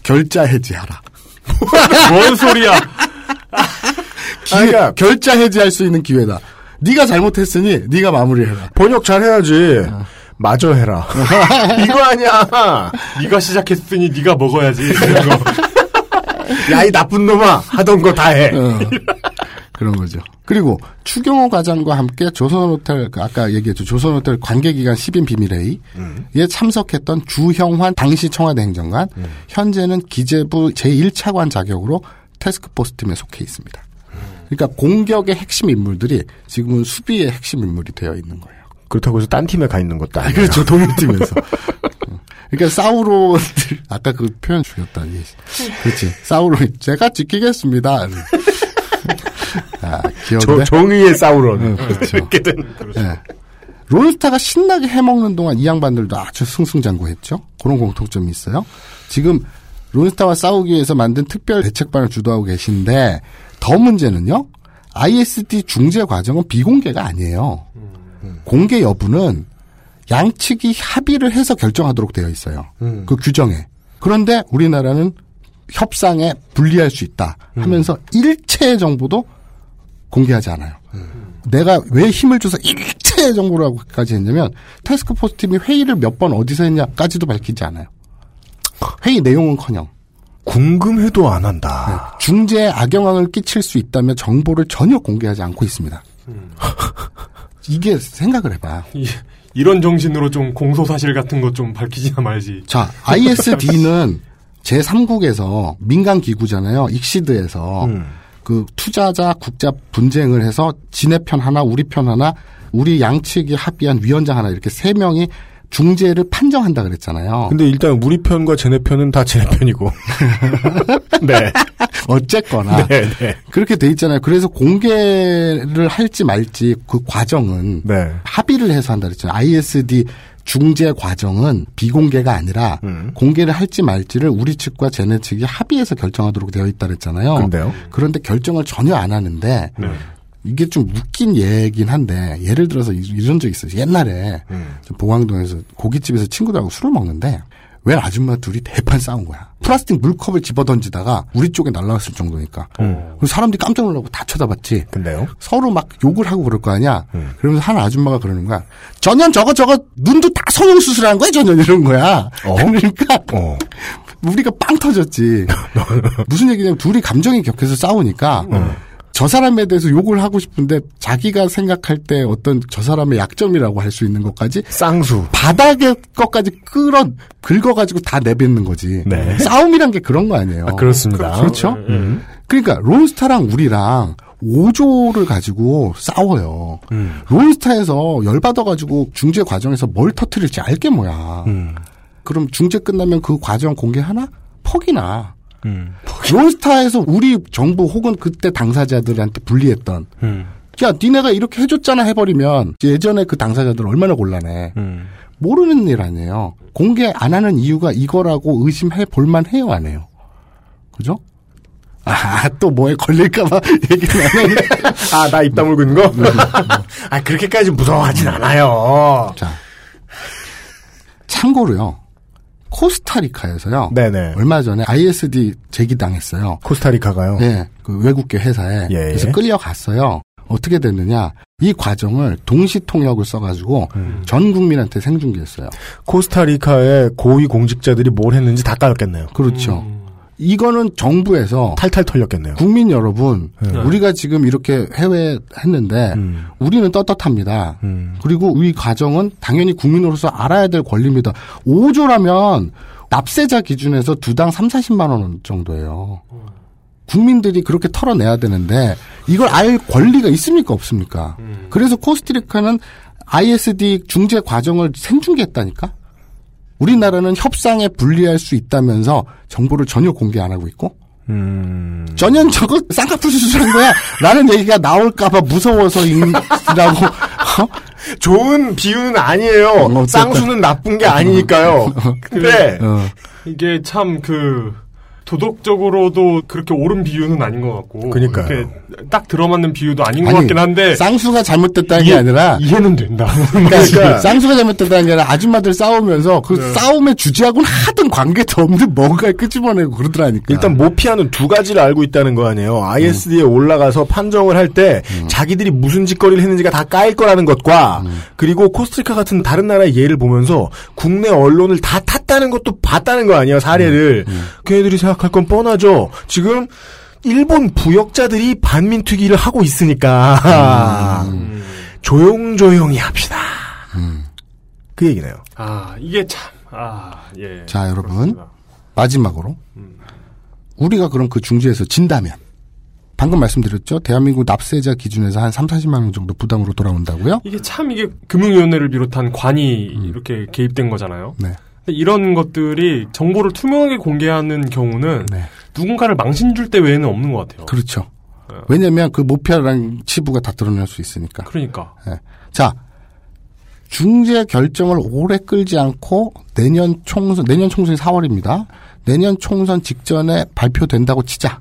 결자 해지하라. 뭔 소리야? 기회, 결자 해지할 수 있는 기회다. 네가 잘못했으니 네가 마무리해라. 번역 잘 해야지. 마저 해라. 이거 아니야. 네가 시작했으니 네가 먹어야지. 이런 거. 야, 이 나쁜 놈아! 하던 거 다 해. 어, 그런 거죠. 그리고 추경호 과장과 함께 조선호텔 그 아까 얘기했죠 조선호텔 관계기관 10인 비밀회의에 참석했던 주형환 당시 청와대 행정관 현재는 기재부 제1차관 자격으로 테스크포스 팀에 속해 있습니다. 그러니까 공격의 핵심 인물들이 지금은 수비의 핵심 인물이 되어 있는 거예요. 그렇다고 해서 딴 팀에 가 있는 것도 아, 아니에요. 그렇죠. 동일팀에서. 어. 그러니까 사우론들 아까 그 표현 죽였다. 예. 그렇지. 사우론 제가 지키겠습니다. 조- 정의의 사우론. 응, 그렇죠. 이렇게 된. 예. 론스타가 신나게 해먹는 동안 이 양반들도 아주 승승장구했죠. 그런 공통점이 있어요. 지금 론스타와 싸우기 위해서 만든 특별 대책반을 주도하고 계신데 더 문제는요. ISD 중재 과정은 비공개가 아니에요. 공개 여부는 양측이 합의를 해서 결정하도록 되어 있어요. 음. 그 규정에. 그런데 우리나라는 협상에 불리할 수 있다 하면서 일체의 정보도 공개하지 않아요. 내가 왜 힘을 줘서 일체의 정보라고까지 했냐면 테스크포스 팀이 회의를 몇 번 어디서 했냐까지도 밝히지 않아요. 회의 내용은커녕 궁금해도 안 한다. 중재에 악영향을 끼칠 수 있다면 정보를 전혀 공개하지 않고 있습니다. 이게 생각을 해봐. 이, 이런 정신으로 좀 공소사실 같은 거좀 밝히지나 말지. 자, ISD는 제3국에서 민간 기구잖아요. 익시드에서 그 투자자 국자 분쟁을 해서 지네 편 하나, 우리 편 하나, 우리 양측이 합의한 위원장 하나 이렇게 세 명이 중재를 판정한다 그랬잖아요. 근데 일단 우리 편과 쟤네 편은 다 쟤네 편이고. 네. 어쨌거나 네, 네. 그렇게 돼 있잖아요. 그래서 공개를 할지 말지 그 과정은 네. 합의를 해서 한다 그랬잖아요. ISD 중재 과정은 비공개가 아니라 음. 공개를 할지 말지를 우리 측과 쟤네 측이 합의해서 결정하도록 되어 있다 그랬잖아요. 근데요? 그런데 결정을 전혀 안 하는데 네. 이게 좀 웃긴 예긴 한데 예를 들어서 이- 이런 적 있어요. 옛날에 음. 저 봉황동에서 고깃집에서 친구들하고 술을 먹는데 왜 아줌마 둘이 대판 싸운 거야. 플라스틱 물컵을 집어 던지다가 우리 쪽에 날라왔을 정도니까. 그럼 사람들이 깜짝 놀라고 다 쳐다봤지. 음. 근데요? 서로 막 욕을 하고 그럴 거 아니야. 음. 그러면서 한 아줌마가 그러는 거야. 전현 저거 저거 눈도 다 성형 수술한 거야 전현 이런 거야. 그러니까 어. 우리가 빵 터졌지. 무슨 얘기냐면 둘이 감정이 격해서 싸우니까 어. 저 사람에 대해서 욕을 하고 싶은데 자기가 생각할 때 어떤 저 사람의 약점이라고 할 수 있는 것까지 쌍수 바닥의 것까지 끌어 긁어가지고 다 내뱉는 거지. 네. 싸움이란 게 그런 거 아니에요. 아, 그렇습니다. 그렇죠. 음. 그러니까 론스타랑 우리랑 5조를 가지고 싸워요. 음. 론스타에서 열받아가지고 중재 과정에서 뭘 터트릴지 알게 뭐야. 음. 그럼 중재 끝나면 그 과정 공개하나? 퍽이나. 음. 론스타에서 우리 정부 혹은 그때 당사자들한테 불리했던 음. 야 니네가 이렇게 해줬잖아 해버리면 예전에 그 당사자들 얼마나 곤란해. 음. 모르는 일 아니에요. 공개 안 하는 이유가 이거라고 의심해 볼만 해요 안 해요. 그죠? 아, 또 뭐에 걸릴까봐 얘기를 안 하네. 아, 나 입 다물고 있는 거? 아, 그렇게까지 무서워하진 않아요. 자. 참고로요. 코스타리카에서요. 네네. 얼마 전에 ISD 제기당했어요. 코스타리카가요? 네. 그 외국계 회사에. 예, 그래서 예. 끌려갔어요. 어떻게 됐느냐. 이 과정을 동시 통역을 써가지고 음. 전 국민한테 생중계했어요. 코스타리카의 고위 공직자들이 뭘 했는지 다 까였겠네요. 그렇죠. 이거는 정부에서 탈탈 털렸겠네요. 국민 여러분, 네. 우리가 지금 이렇게 해외 했는데 음. 우리는 떳떳합니다. 그리고 이 과정은 당연히 국민으로서 알아야 될 권리입니다. 5조라면 납세자 기준에서 두 당 3, 40만 원 정도예요. 국민들이 그렇게 털어내야 되는데 이걸 알 권리가 있습니까 없습니까? 그래서 코스타리카는 ISD 중재 과정을 생중계했다니까? 우리나라는 협상에 불리할 수 있다면서 정보를 전혀 공개 안 하고 있고 음. 전혀 저거 쌍꺼풀 수술한 거야 라는 얘기가 나올까봐 무서워서이라고 어? 좋은 비유는 아니에요. 쌍수는 나쁜 게 아니니까요. 근데 어. 이게 참그 도덕적으로도 그렇게 옳은 비유는 아닌 것 같고 그러니까요. 이렇게 딱 들어맞는 비유도 아닌 것 아니, 같긴 한데 쌍수가 잘못됐다는 게 이해- 아니라 이해는 된다. 그러니까 쌍수가 잘못됐다는 게 아니라 아줌마들 싸우면서 그 네. 싸움의 주제하고는 무슨 관계도 없는 뭔가에 끄집어내고 그러더라니까. 일단 모피아는 두 가지를 알고 있다는 거 아니에요. ISD에 올라가서 판정을 할때 자기들이 무슨 짓거리를 했는지가 다 까일 거라는 것과 그리고 코스트리카 같은 다른 나라의 예를 보면서 국내 언론을 다 탔다는 것도 봤다는 거 아니에요. 사례를. 걔네들이 생각 할 건 뻔하죠. 지금 일본 부역자들이 반민특위를 하고 있으니까 조용조용히 합시다. 그 얘기네요. 아, 이게 참, 아, 예. 자, 여러분. 마지막으로. 우리가 그럼 그 중지에서 진다면. 방금 말씀드렸죠. 대한민국 납세자 기준에서 한 3, 40만 원 정도 부담으로 돌아온다고요? 이게 참 이게 금융위원회를 비롯한 관이 이렇게 개입된 거잖아요. 네. 이런 것들이 정보를 투명하게 공개하는 경우는 누군가를 망신 줄 때 외에는 없는 것 같아요. 그렇죠. 왜냐면 그 모피아랑 치부가 다 드러날 수 있으니까. 그러니까. 예. 자, 중재 결정을 오래 끌지 않고 내년 총선, 내년 총선이 4월입니다. 내년 총선 직전에 발표된다고 치자.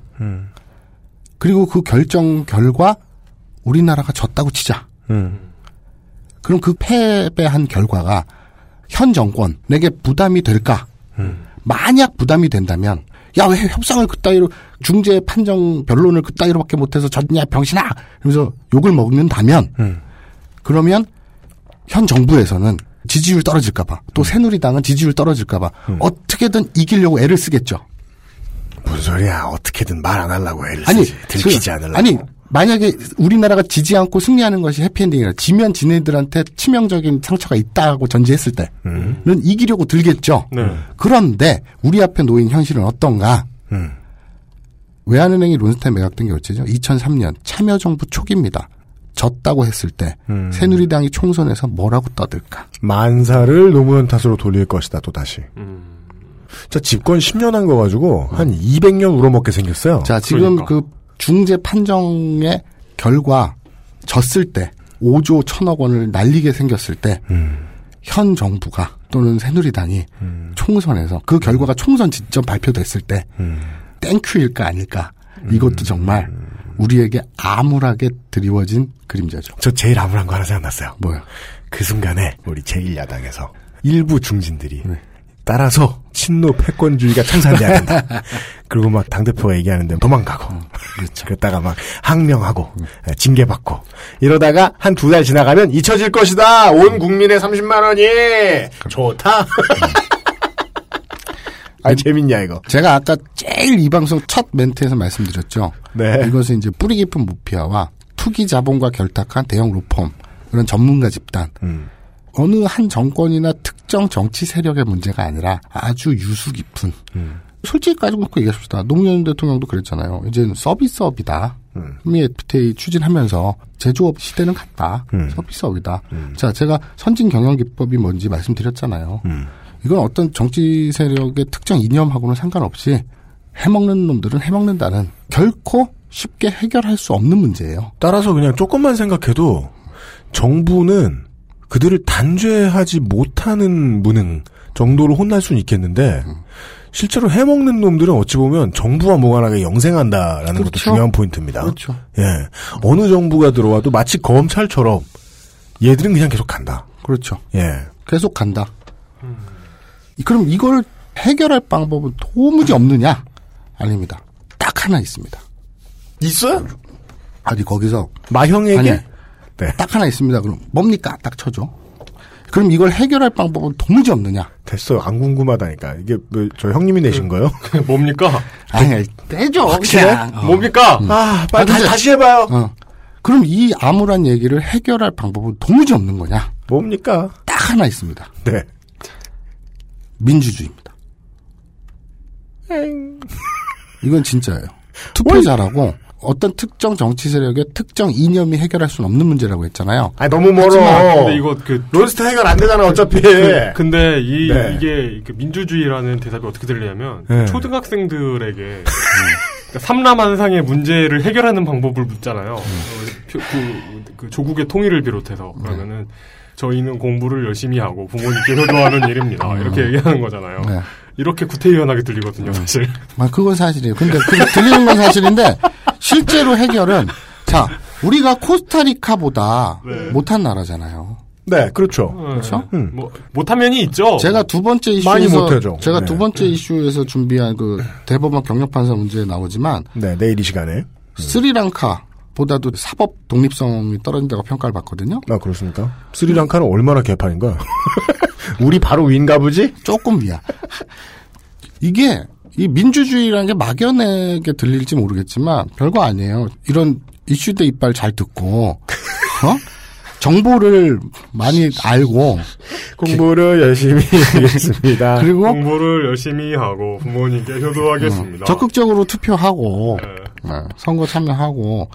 그리고 그 결정 결과 우리나라가 졌다고 치자. 그럼 그 패배한 결과가 현 정권에게 부담이 될까? 만약 부담이 된다면, 야, 왜 협상을 그따위로, 중재 판정 변론을 그따위로밖에 못해서 졌냐, 병신아! 이러면서 욕을 먹는다면, 그러면 현 정부에서는 지지율 떨어질까봐, 또 새누리당은 지지율 떨어질까봐, 어떻게든 이기려고 애를 쓰겠죠. 무슨 소리야. 어떻게든 말 안 하려고 애를 아니, 쓰지. 들키지 그- 않으려고. 아니, 만약에 우리나라가 지지 않고 승리하는 것이 해피엔딩이라 지면 지네들한테 치명적인 상처가 있다고 전제했을 때는 이기려고 들겠죠. 네. 그런데 우리 앞에 놓인 현실은 어떤가? 외환은행이 론스타인 매각된 게 어째죠? 2003년 참여정부 초기입니다. 졌다고 했을 때 새누리당이 총선에서 뭐라고 떠들까? 만사를 노무현 탓으로 돌릴 것이다, 또 다시. 자, 집권 10년 한 거 가지고 한 200년 울어먹게 생겼어요. 자, 지금 그 중재 판정의 결과 졌을 때 5조 1000억 원을 날리게 생겼을 때현 정부가 또는 새누리당이 총선에서 그 결과가 총선 직전 발표됐을 때 땡큐일까 아닐까. 이것도 정말 우리에게 암울하게 드리워진 그림자죠. 저 제일 암울한 거 하나 생각났어요. 뭐요? 그 순간에 우리 제1야당에서 일부 중진들이 따라서 친노 패권주의가 청산돼야 된다. 그리고 막 당대표가 얘기하는데 도망가고. 그렇죠. 그러다가 막 항명하고 예, 징계받고 이러다가 한 두 달 지나가면 잊혀질 것이다. 온 국민의 30만 원이 좋다. 아 재밌냐 이거. 제가 아까 제일 이 방송 첫 멘트에서 말씀드렸죠. 네. 이것은 이제 뿌리 깊은 모피아와 투기 자본과 결탁한 대형 로펌 그런 전문가 집단 어느 한 정권이나 특정 정치 세력의 문제가 아니라 아주 유수 깊은 솔직히 까지 놓고 얘기합시다. 노무현 대통령도 그랬잖아요. 이제는 서비스업이다. 미 FTA 추진하면서 제조업 시대는 갔다. 서비스업이다. 자, 제가 선진 경영 기법이 뭔지 말씀드렸잖아요. 이건 어떤 정치 세력의 특정 이념하고는 상관없이 해먹는 놈들은 해먹는다는 결코 쉽게 해결할 수 없는 문제예요. 따라서 그냥 조금만 생각해도 정부는 그들을 단죄하지 못하는 무능 정도로 혼날 수는 있겠는데 실제로 해먹는 놈들은 어찌 보면 정부와 무관하게 영생한다라는 것도 그렇죠. 중요한 포인트입니다. 그렇죠. 예, 어느 정부가 들어와도 마치 검찰처럼 얘들은 그냥 계속 간다. 그렇죠. 예, 계속 간다. 그럼 이걸 해결할 방법은 도무지 없느냐? 아닙니다. 딱 하나 있습니다. 있어요? 아니 거기서 마형에게 네. 딱 하나 있습니다. 그럼 뭡니까? 딱 쳐줘. 그럼 이걸 해결할 방법은 도무지 없느냐? 됐어. 안 궁금하다니까. 이게 뭐, 저 형님이 내신 거요? 뭡니까? 아니, 떼줘. 확실해? 그냥. 어. 뭡니까? 아, 빨리 아, 다, 다시 해봐요. 어. 그럼 이 암울한 얘기를 해결할 방법은 도무지 없는 거냐? 뭡니까? 딱 하나 있습니다. 네. 민주주의입니다. 이건 진짜예요. 투표자라고 어떤 특정 정치 세력의 특정 이념이 해결할 수는 없는 문제라고 했잖아요. 아 너무 멀어. 근데 이거 그 론스타 해결 안 되잖아 어차피. 그, 근데 이 네. 이게 그 민주주의라는 대답이 어떻게 들리냐면 네. 초등학생들에게 그러니까 삼라만상의 문제를 해결하는 방법을 묻잖아요. 그, 그 조국의 통일을 비롯해서 그러면은 저희는 공부를 열심히 하고 부모님께 효도하는 일입니다. 이렇게 얘기하는 거잖아요. 네. 이렇게 구태의연하게 들리거든요, 사실. 아, 그건 사실이에요. 근데 그 들리는 건 사실인데 실제로 해결은 자 우리가 코스타리카보다 네. 못한 나라잖아요. 네, 그렇죠. 그렇죠? 뭐 못한 면이 있죠. 제가 두 번째 이슈에서 많이 못하죠. 제가 네. 두 번째 이슈에서 준비한 그 대법원 경력 판사 문제에 나오지만 네, 내일 이 시간에. 스리랑카 보다도 사법 독립성이 떨어진다고 평가를 받거든요. 아, 그렇습니까? 스리랑카는 얼마나 개판인가? 우리 바로 위인가 보지? 조금 위야. 이게 이 민주주의라는 게 막연하게 들릴지 모르겠지만 별거 아니에요. 이런 이슈 대 이빨 잘 듣고 어? 정보를 많이 알고 공부를 열심히 하겠습니다. 그리고 공부를 열심히 하고 부모님께 효도하겠습니다. 어, 적극적으로 투표하고 네, 선거 참여하고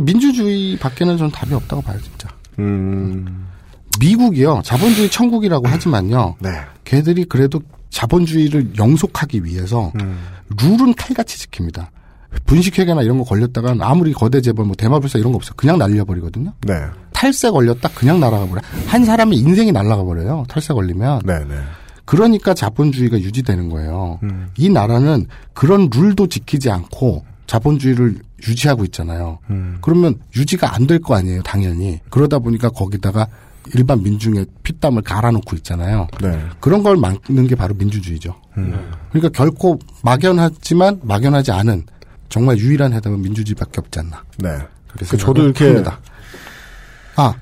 민주주의 밖에는 전 답이 없다고 봐요 진짜. 음. 미국이요 자본주의 천국이라고 하지만요. 네. 걔들이 그래도 자본주의를 영속하기 위해서 음. 룰은 칼같이 지킵니다. 분식회계나 이런 거 걸렸다간 아무리 거대 재벌 뭐 대마불사 이런 거 없어 그냥 날려버리거든요. 네. 탈세 걸렸다 그냥 날아가 버려. 한 사람의 인생이 날아가 버려요. 탈세 걸리면. 네, 네. 그러니까 자본주의가 유지되는 거예요. 음. 이 나라는 그런 룰도 지키지 않고 자본주의를 유지하고 있잖아요. 음. 그러면 유지가 안 될 거 아니에요, 당연히. 그러다 보니까 거기다가 일반 민중의 피땀을 갈아놓고 있잖아요. 네. 그런 걸 막는 게 바로 민주주의죠. 음. 그러니까 결코 막연하지만 막연하지 않은 정말 유일한 해답은 민주주의밖에 없지 않나. 네. 그렇게 그 저도 이렇게 합니다. 아,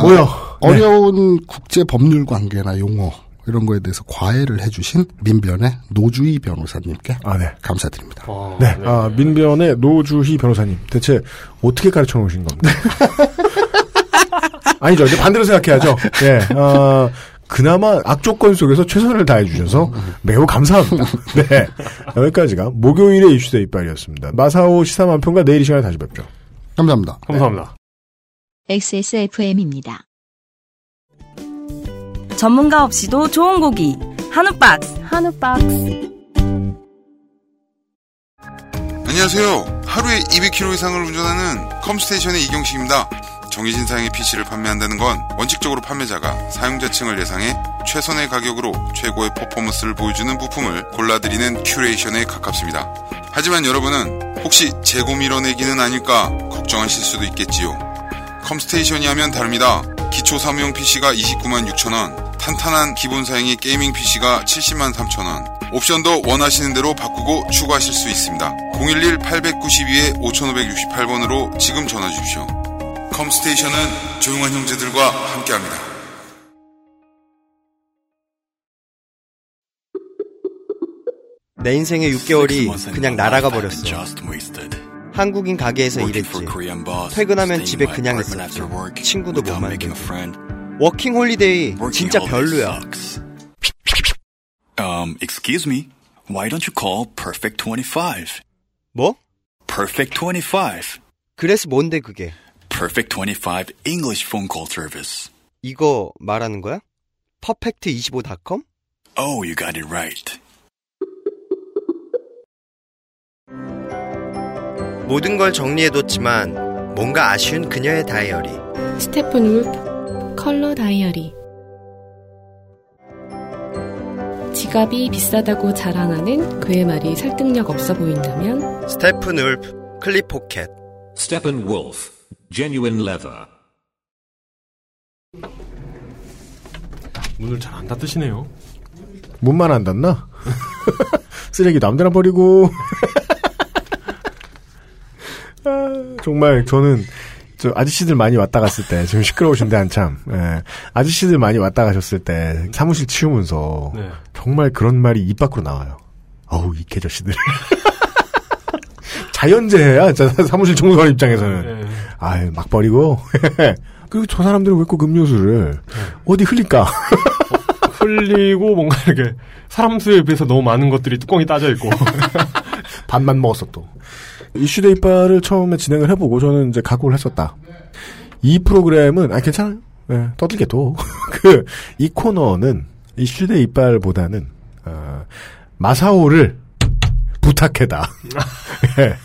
뭐요? 아, 어려운 국제 법률 관계나 용어 이런 거에 대해서 과외를 해주신 민변의 노주희 변호사님께 아, 네. 감사드립니다. 네. 아, 민변의 노주희 변호사님. 대체 어떻게 가르쳐 놓으신 겁니까? 아니죠. 이제 반대로 생각해야죠. 예. 어, 그나마 악조건 속에서 최선을 다해 주셔서 매우 감사합니다. 네. 여기까지가 목요일의 이슈대 이빨이었습니다. 마사오 시사만평가 내일 이 시간에 다시 뵙죠. 감사합니다. 감사합니다. XSFM입니다. 전문가 없이도 좋은 고기 한우 박스 한우 박스 안녕하세요. 하루에 200km 이상을 운전하는 컴스테이션의 이경식입니다. 정해진 사양의 PC를 판매한다는 건 원칙적으로 판매자가 사용자층을 예상해 최선의 가격으로 최고의 퍼포먼스를 보여주는 부품을 골라드리는 큐레이션에 가깝습니다. 하지만 여러분은 혹시 재고 밀어내기는 아닐까 걱정하실 수도 있겠지요. 컴스테이션이 하면 다릅니다. 기초 사무용 PC가 29만 6천원, 탄탄한 기본 사양의 gaming PC가 70만 3천원, 옵션도 원하시는 대로 바꾸고 추가하실 수 있습니다. 011-892-5568번으로 지금 전화 주십시오. 컴스테이션은 조용한 형제들과 함께합니다. 내 인생의 6개월이 그냥 날아가 버렸어. 한국인 가게에서 일했지. 퇴근하면 집에 그냥 있었지. 친구도 못 만들고. 워킹 홀리데이 진짜 별로야. Um, excuse me. Why don't you call Perfect 25? 뭐? Perfect 25. 그래서 뭔데 그게? Perfect 25 English phone call service. 이거 말하는 거야? 퍼펙트25.com? Oh, you got it right. 모든 걸 정리해뒀지만 뭔가 아쉬운 그녀의 다이어리. 스테픈 울프 컬러 다이어리 지갑이 비싸다고 자랑하는 그의 말이 설득력 없어 보인다면 스테픈 울프 클립 포켓. Steppenwolf Genuine Leather. 문을 잘 안 닫으시네요. 문만 안 닫나? 쓰레기 남들나 버리고. 아, 정말 저는 저 아저씨들 많이 왔다 갔을 때 지금 시끄러우신데 한참 예, 아저씨들 많이 왔다 가셨을 때 사무실 치우면서 네. 정말 그런 말이 입 밖으로 나와요. 어우 이 개저씨들 자연재해야 사무실 청소하는 입장에서는 네. 아유 막 버리고 그리고 저 사람들은 왜 꼭 음료수를 어디 흘릴까? 흘리고 뭔가 이렇게 사람 수에 비해서 너무 많은 것들이 뚜껑이 따져 있고 반만 먹었어 또. 이슈데이 이빨을 처음에 진행을 해보고 저는 이제 각오를 했었다. 이 프로그램은 아 괜찮아요. 예, 떠들게도 그 이 코너는 이슈데이 이빨보다는 어, 마사오를 부탁해다. 예.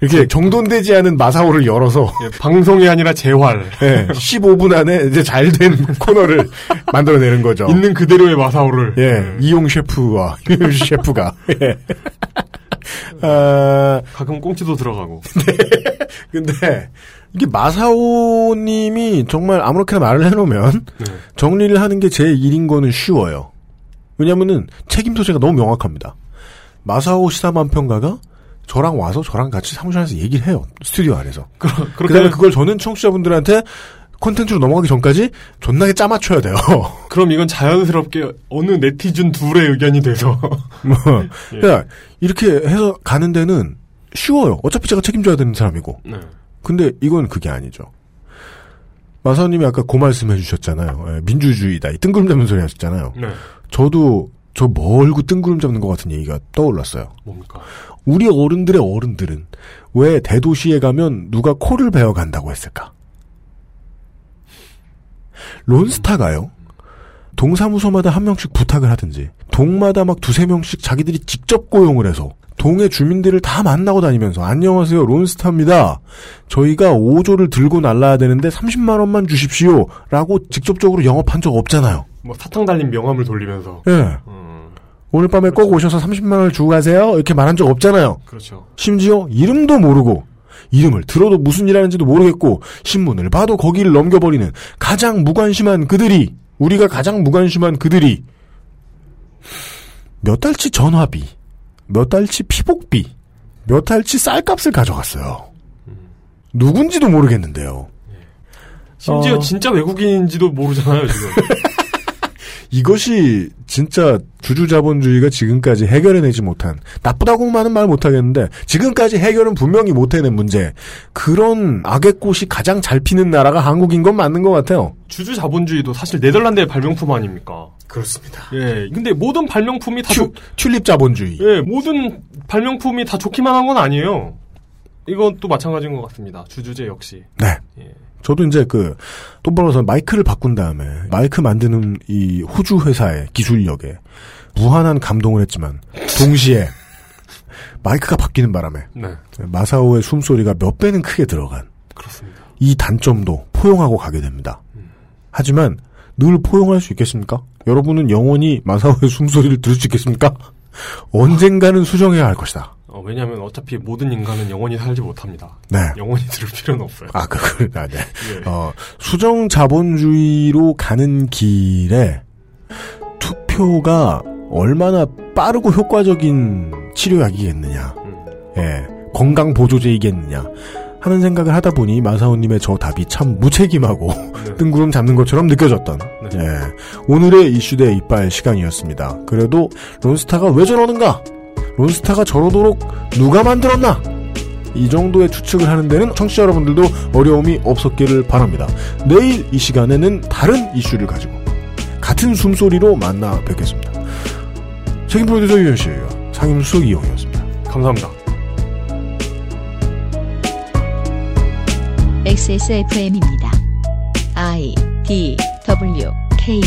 이렇게 정돈되지 않은 마사오를 열어서 예, 방송이 아니라 재활. 예, 15분 안에 이제 잘 된 코너를 만들어내는 거죠. 있는 그대로의 마사오를. 예, 이용 셰프와 유현수 셰프가 예. 아, 가끔 꽁치도 들어가고. 근데 이게 마사오님이 정말 아무렇게나 말을 해놓으면 네. 정리를 하는 게 제 일인 거는 쉬워요. 왜냐면은 책임 소재가 너무 명확합니다. 마사오 시사만 평가가 저랑 와서 저랑 같이 사무실 안에서 얘기를 해요. 스튜디오 안에서. 그, 그렇게 다음에 하면- 그걸 저는 청취자분들한테 콘텐츠로 넘어가기 전까지 존나게 짜맞춰야 돼요. 그럼 이건 자연스럽게 어느 네티즌 둘의 의견이 돼서 뭐, 예. 이렇게 해서 가는 데는 쉬워요. 어차피 제가 책임져야 되는 사람이고. 네. 근데 이건 그게 아니죠. 마사오님이 아까 그 말씀 해주셨잖아요. 예, 민주주의다. 이 뜬구름 잡는 소리 하셨잖아요. 네. 저도 저 멀고 뜬구름 잡는 것 같은 얘기가 떠올랐어요. 뭡니까? 우리 어른들의 어른들은 왜 대도시에 가면 누가 코를 베어 간다고 했을까? 론스타가요. 동사무소마다 한 명씩 부탁을 하든지 동마다 막 두세 명씩 자기들이 직접 고용을 해서 동의 주민들을 다 만나고 다니면서 안녕하세요 론스타입니다. 저희가 5조를 들고 날라야 되는데 30만 원만 주십시오. 라고 직접적으로 영업한 적 없잖아요. 뭐 사탕 달린 명함을 돌리면서 예. 오늘 밤에 꼭 오셔서 30만 원을 주고 가세요. 이렇게 말한 적 없잖아요. 그렇죠. 심지어 이름도 모르고 이름을 들어도 무슨 일 하는지도 모르겠고 신문을 봐도 거기를 넘겨버리는 가장 무관심한 그들이 우리가 가장 무관심한 그들이 몇 달치 전화비, 몇 달치 피복비, 몇 달치 쌀값을 가져갔어요. 누군지도 모르겠는데요. 심지어 어. 진짜 외국인인지도 모르잖아요 지금. 이것이 진짜 주주자본주의가 지금까지 해결해내지 못한 나쁘다고만은 말 못하겠는데 지금까지 해결은 분명히 못해낸 문제 그런 악의 꽃이 가장 잘 피는 나라가 한국인 건 맞는 것 같아요. 주주 자본주의도 사실 네덜란드의 발명품 아닙니까? 그렇습니다. 예. 근데 모든 발명품이 다 좋, 튤립 자본주의. 예, 모든 발명품이 다 좋기만 한 건 아니에요. 이건 또 마찬가지인 것 같습니다. 주주제 역시. 네. 저도 이제 그, 돈 벌어서 마이크를 바꾼 다음에, 마이크 만드는 이 호주 회사의 기술력에 무한한 감동을 했지만, 동시에, 마이크가 바뀌는 바람에, 네. 마사오의 숨소리가 몇 배는 크게 들어간, 그렇습니다. 이 단점도 포용하고 가게 됩니다. 하지만, 늘 포용할 수 있겠습니까? 여러분은 영원히 마사오의 숨소리를 들을 수 있겠습니까? 언젠가는 수정해야 할 것이다. 어, 왜냐하면 어차피 모든 인간은 영원히 살지 못합니다. 네. 영원히 들을 필요는 없어요. 아, 그, 그, 아, 네. 예. 어, 수정 자본주의로 가는 길에 투표가 얼마나 빠르고 효과적인 치료약이겠느냐, 예, 건강 보조제이겠느냐 하는 생각을 하다 보니 마사오님의 저 답이 참 무책임하고 뜬구름 잡는 것처럼 느껴졌던 예, 오늘의 이슈대 이빨 시간이었습니다. 그래도 론스타가 왜 저러는가? 론스타가 저러도록 누가 만들었나? 이 정도의 추측을 하는 데는 청취자 여러분들도 어려움이 없었기를 바랍니다. 내일 이 시간에는 다른 이슈를 가지고 같은 숨소리로 만나 뵙겠습니다. 책임 프로듀서 유현 씨예요. 상임수석 이용이었습니다. 감사합니다. XSFM입니다. I D W K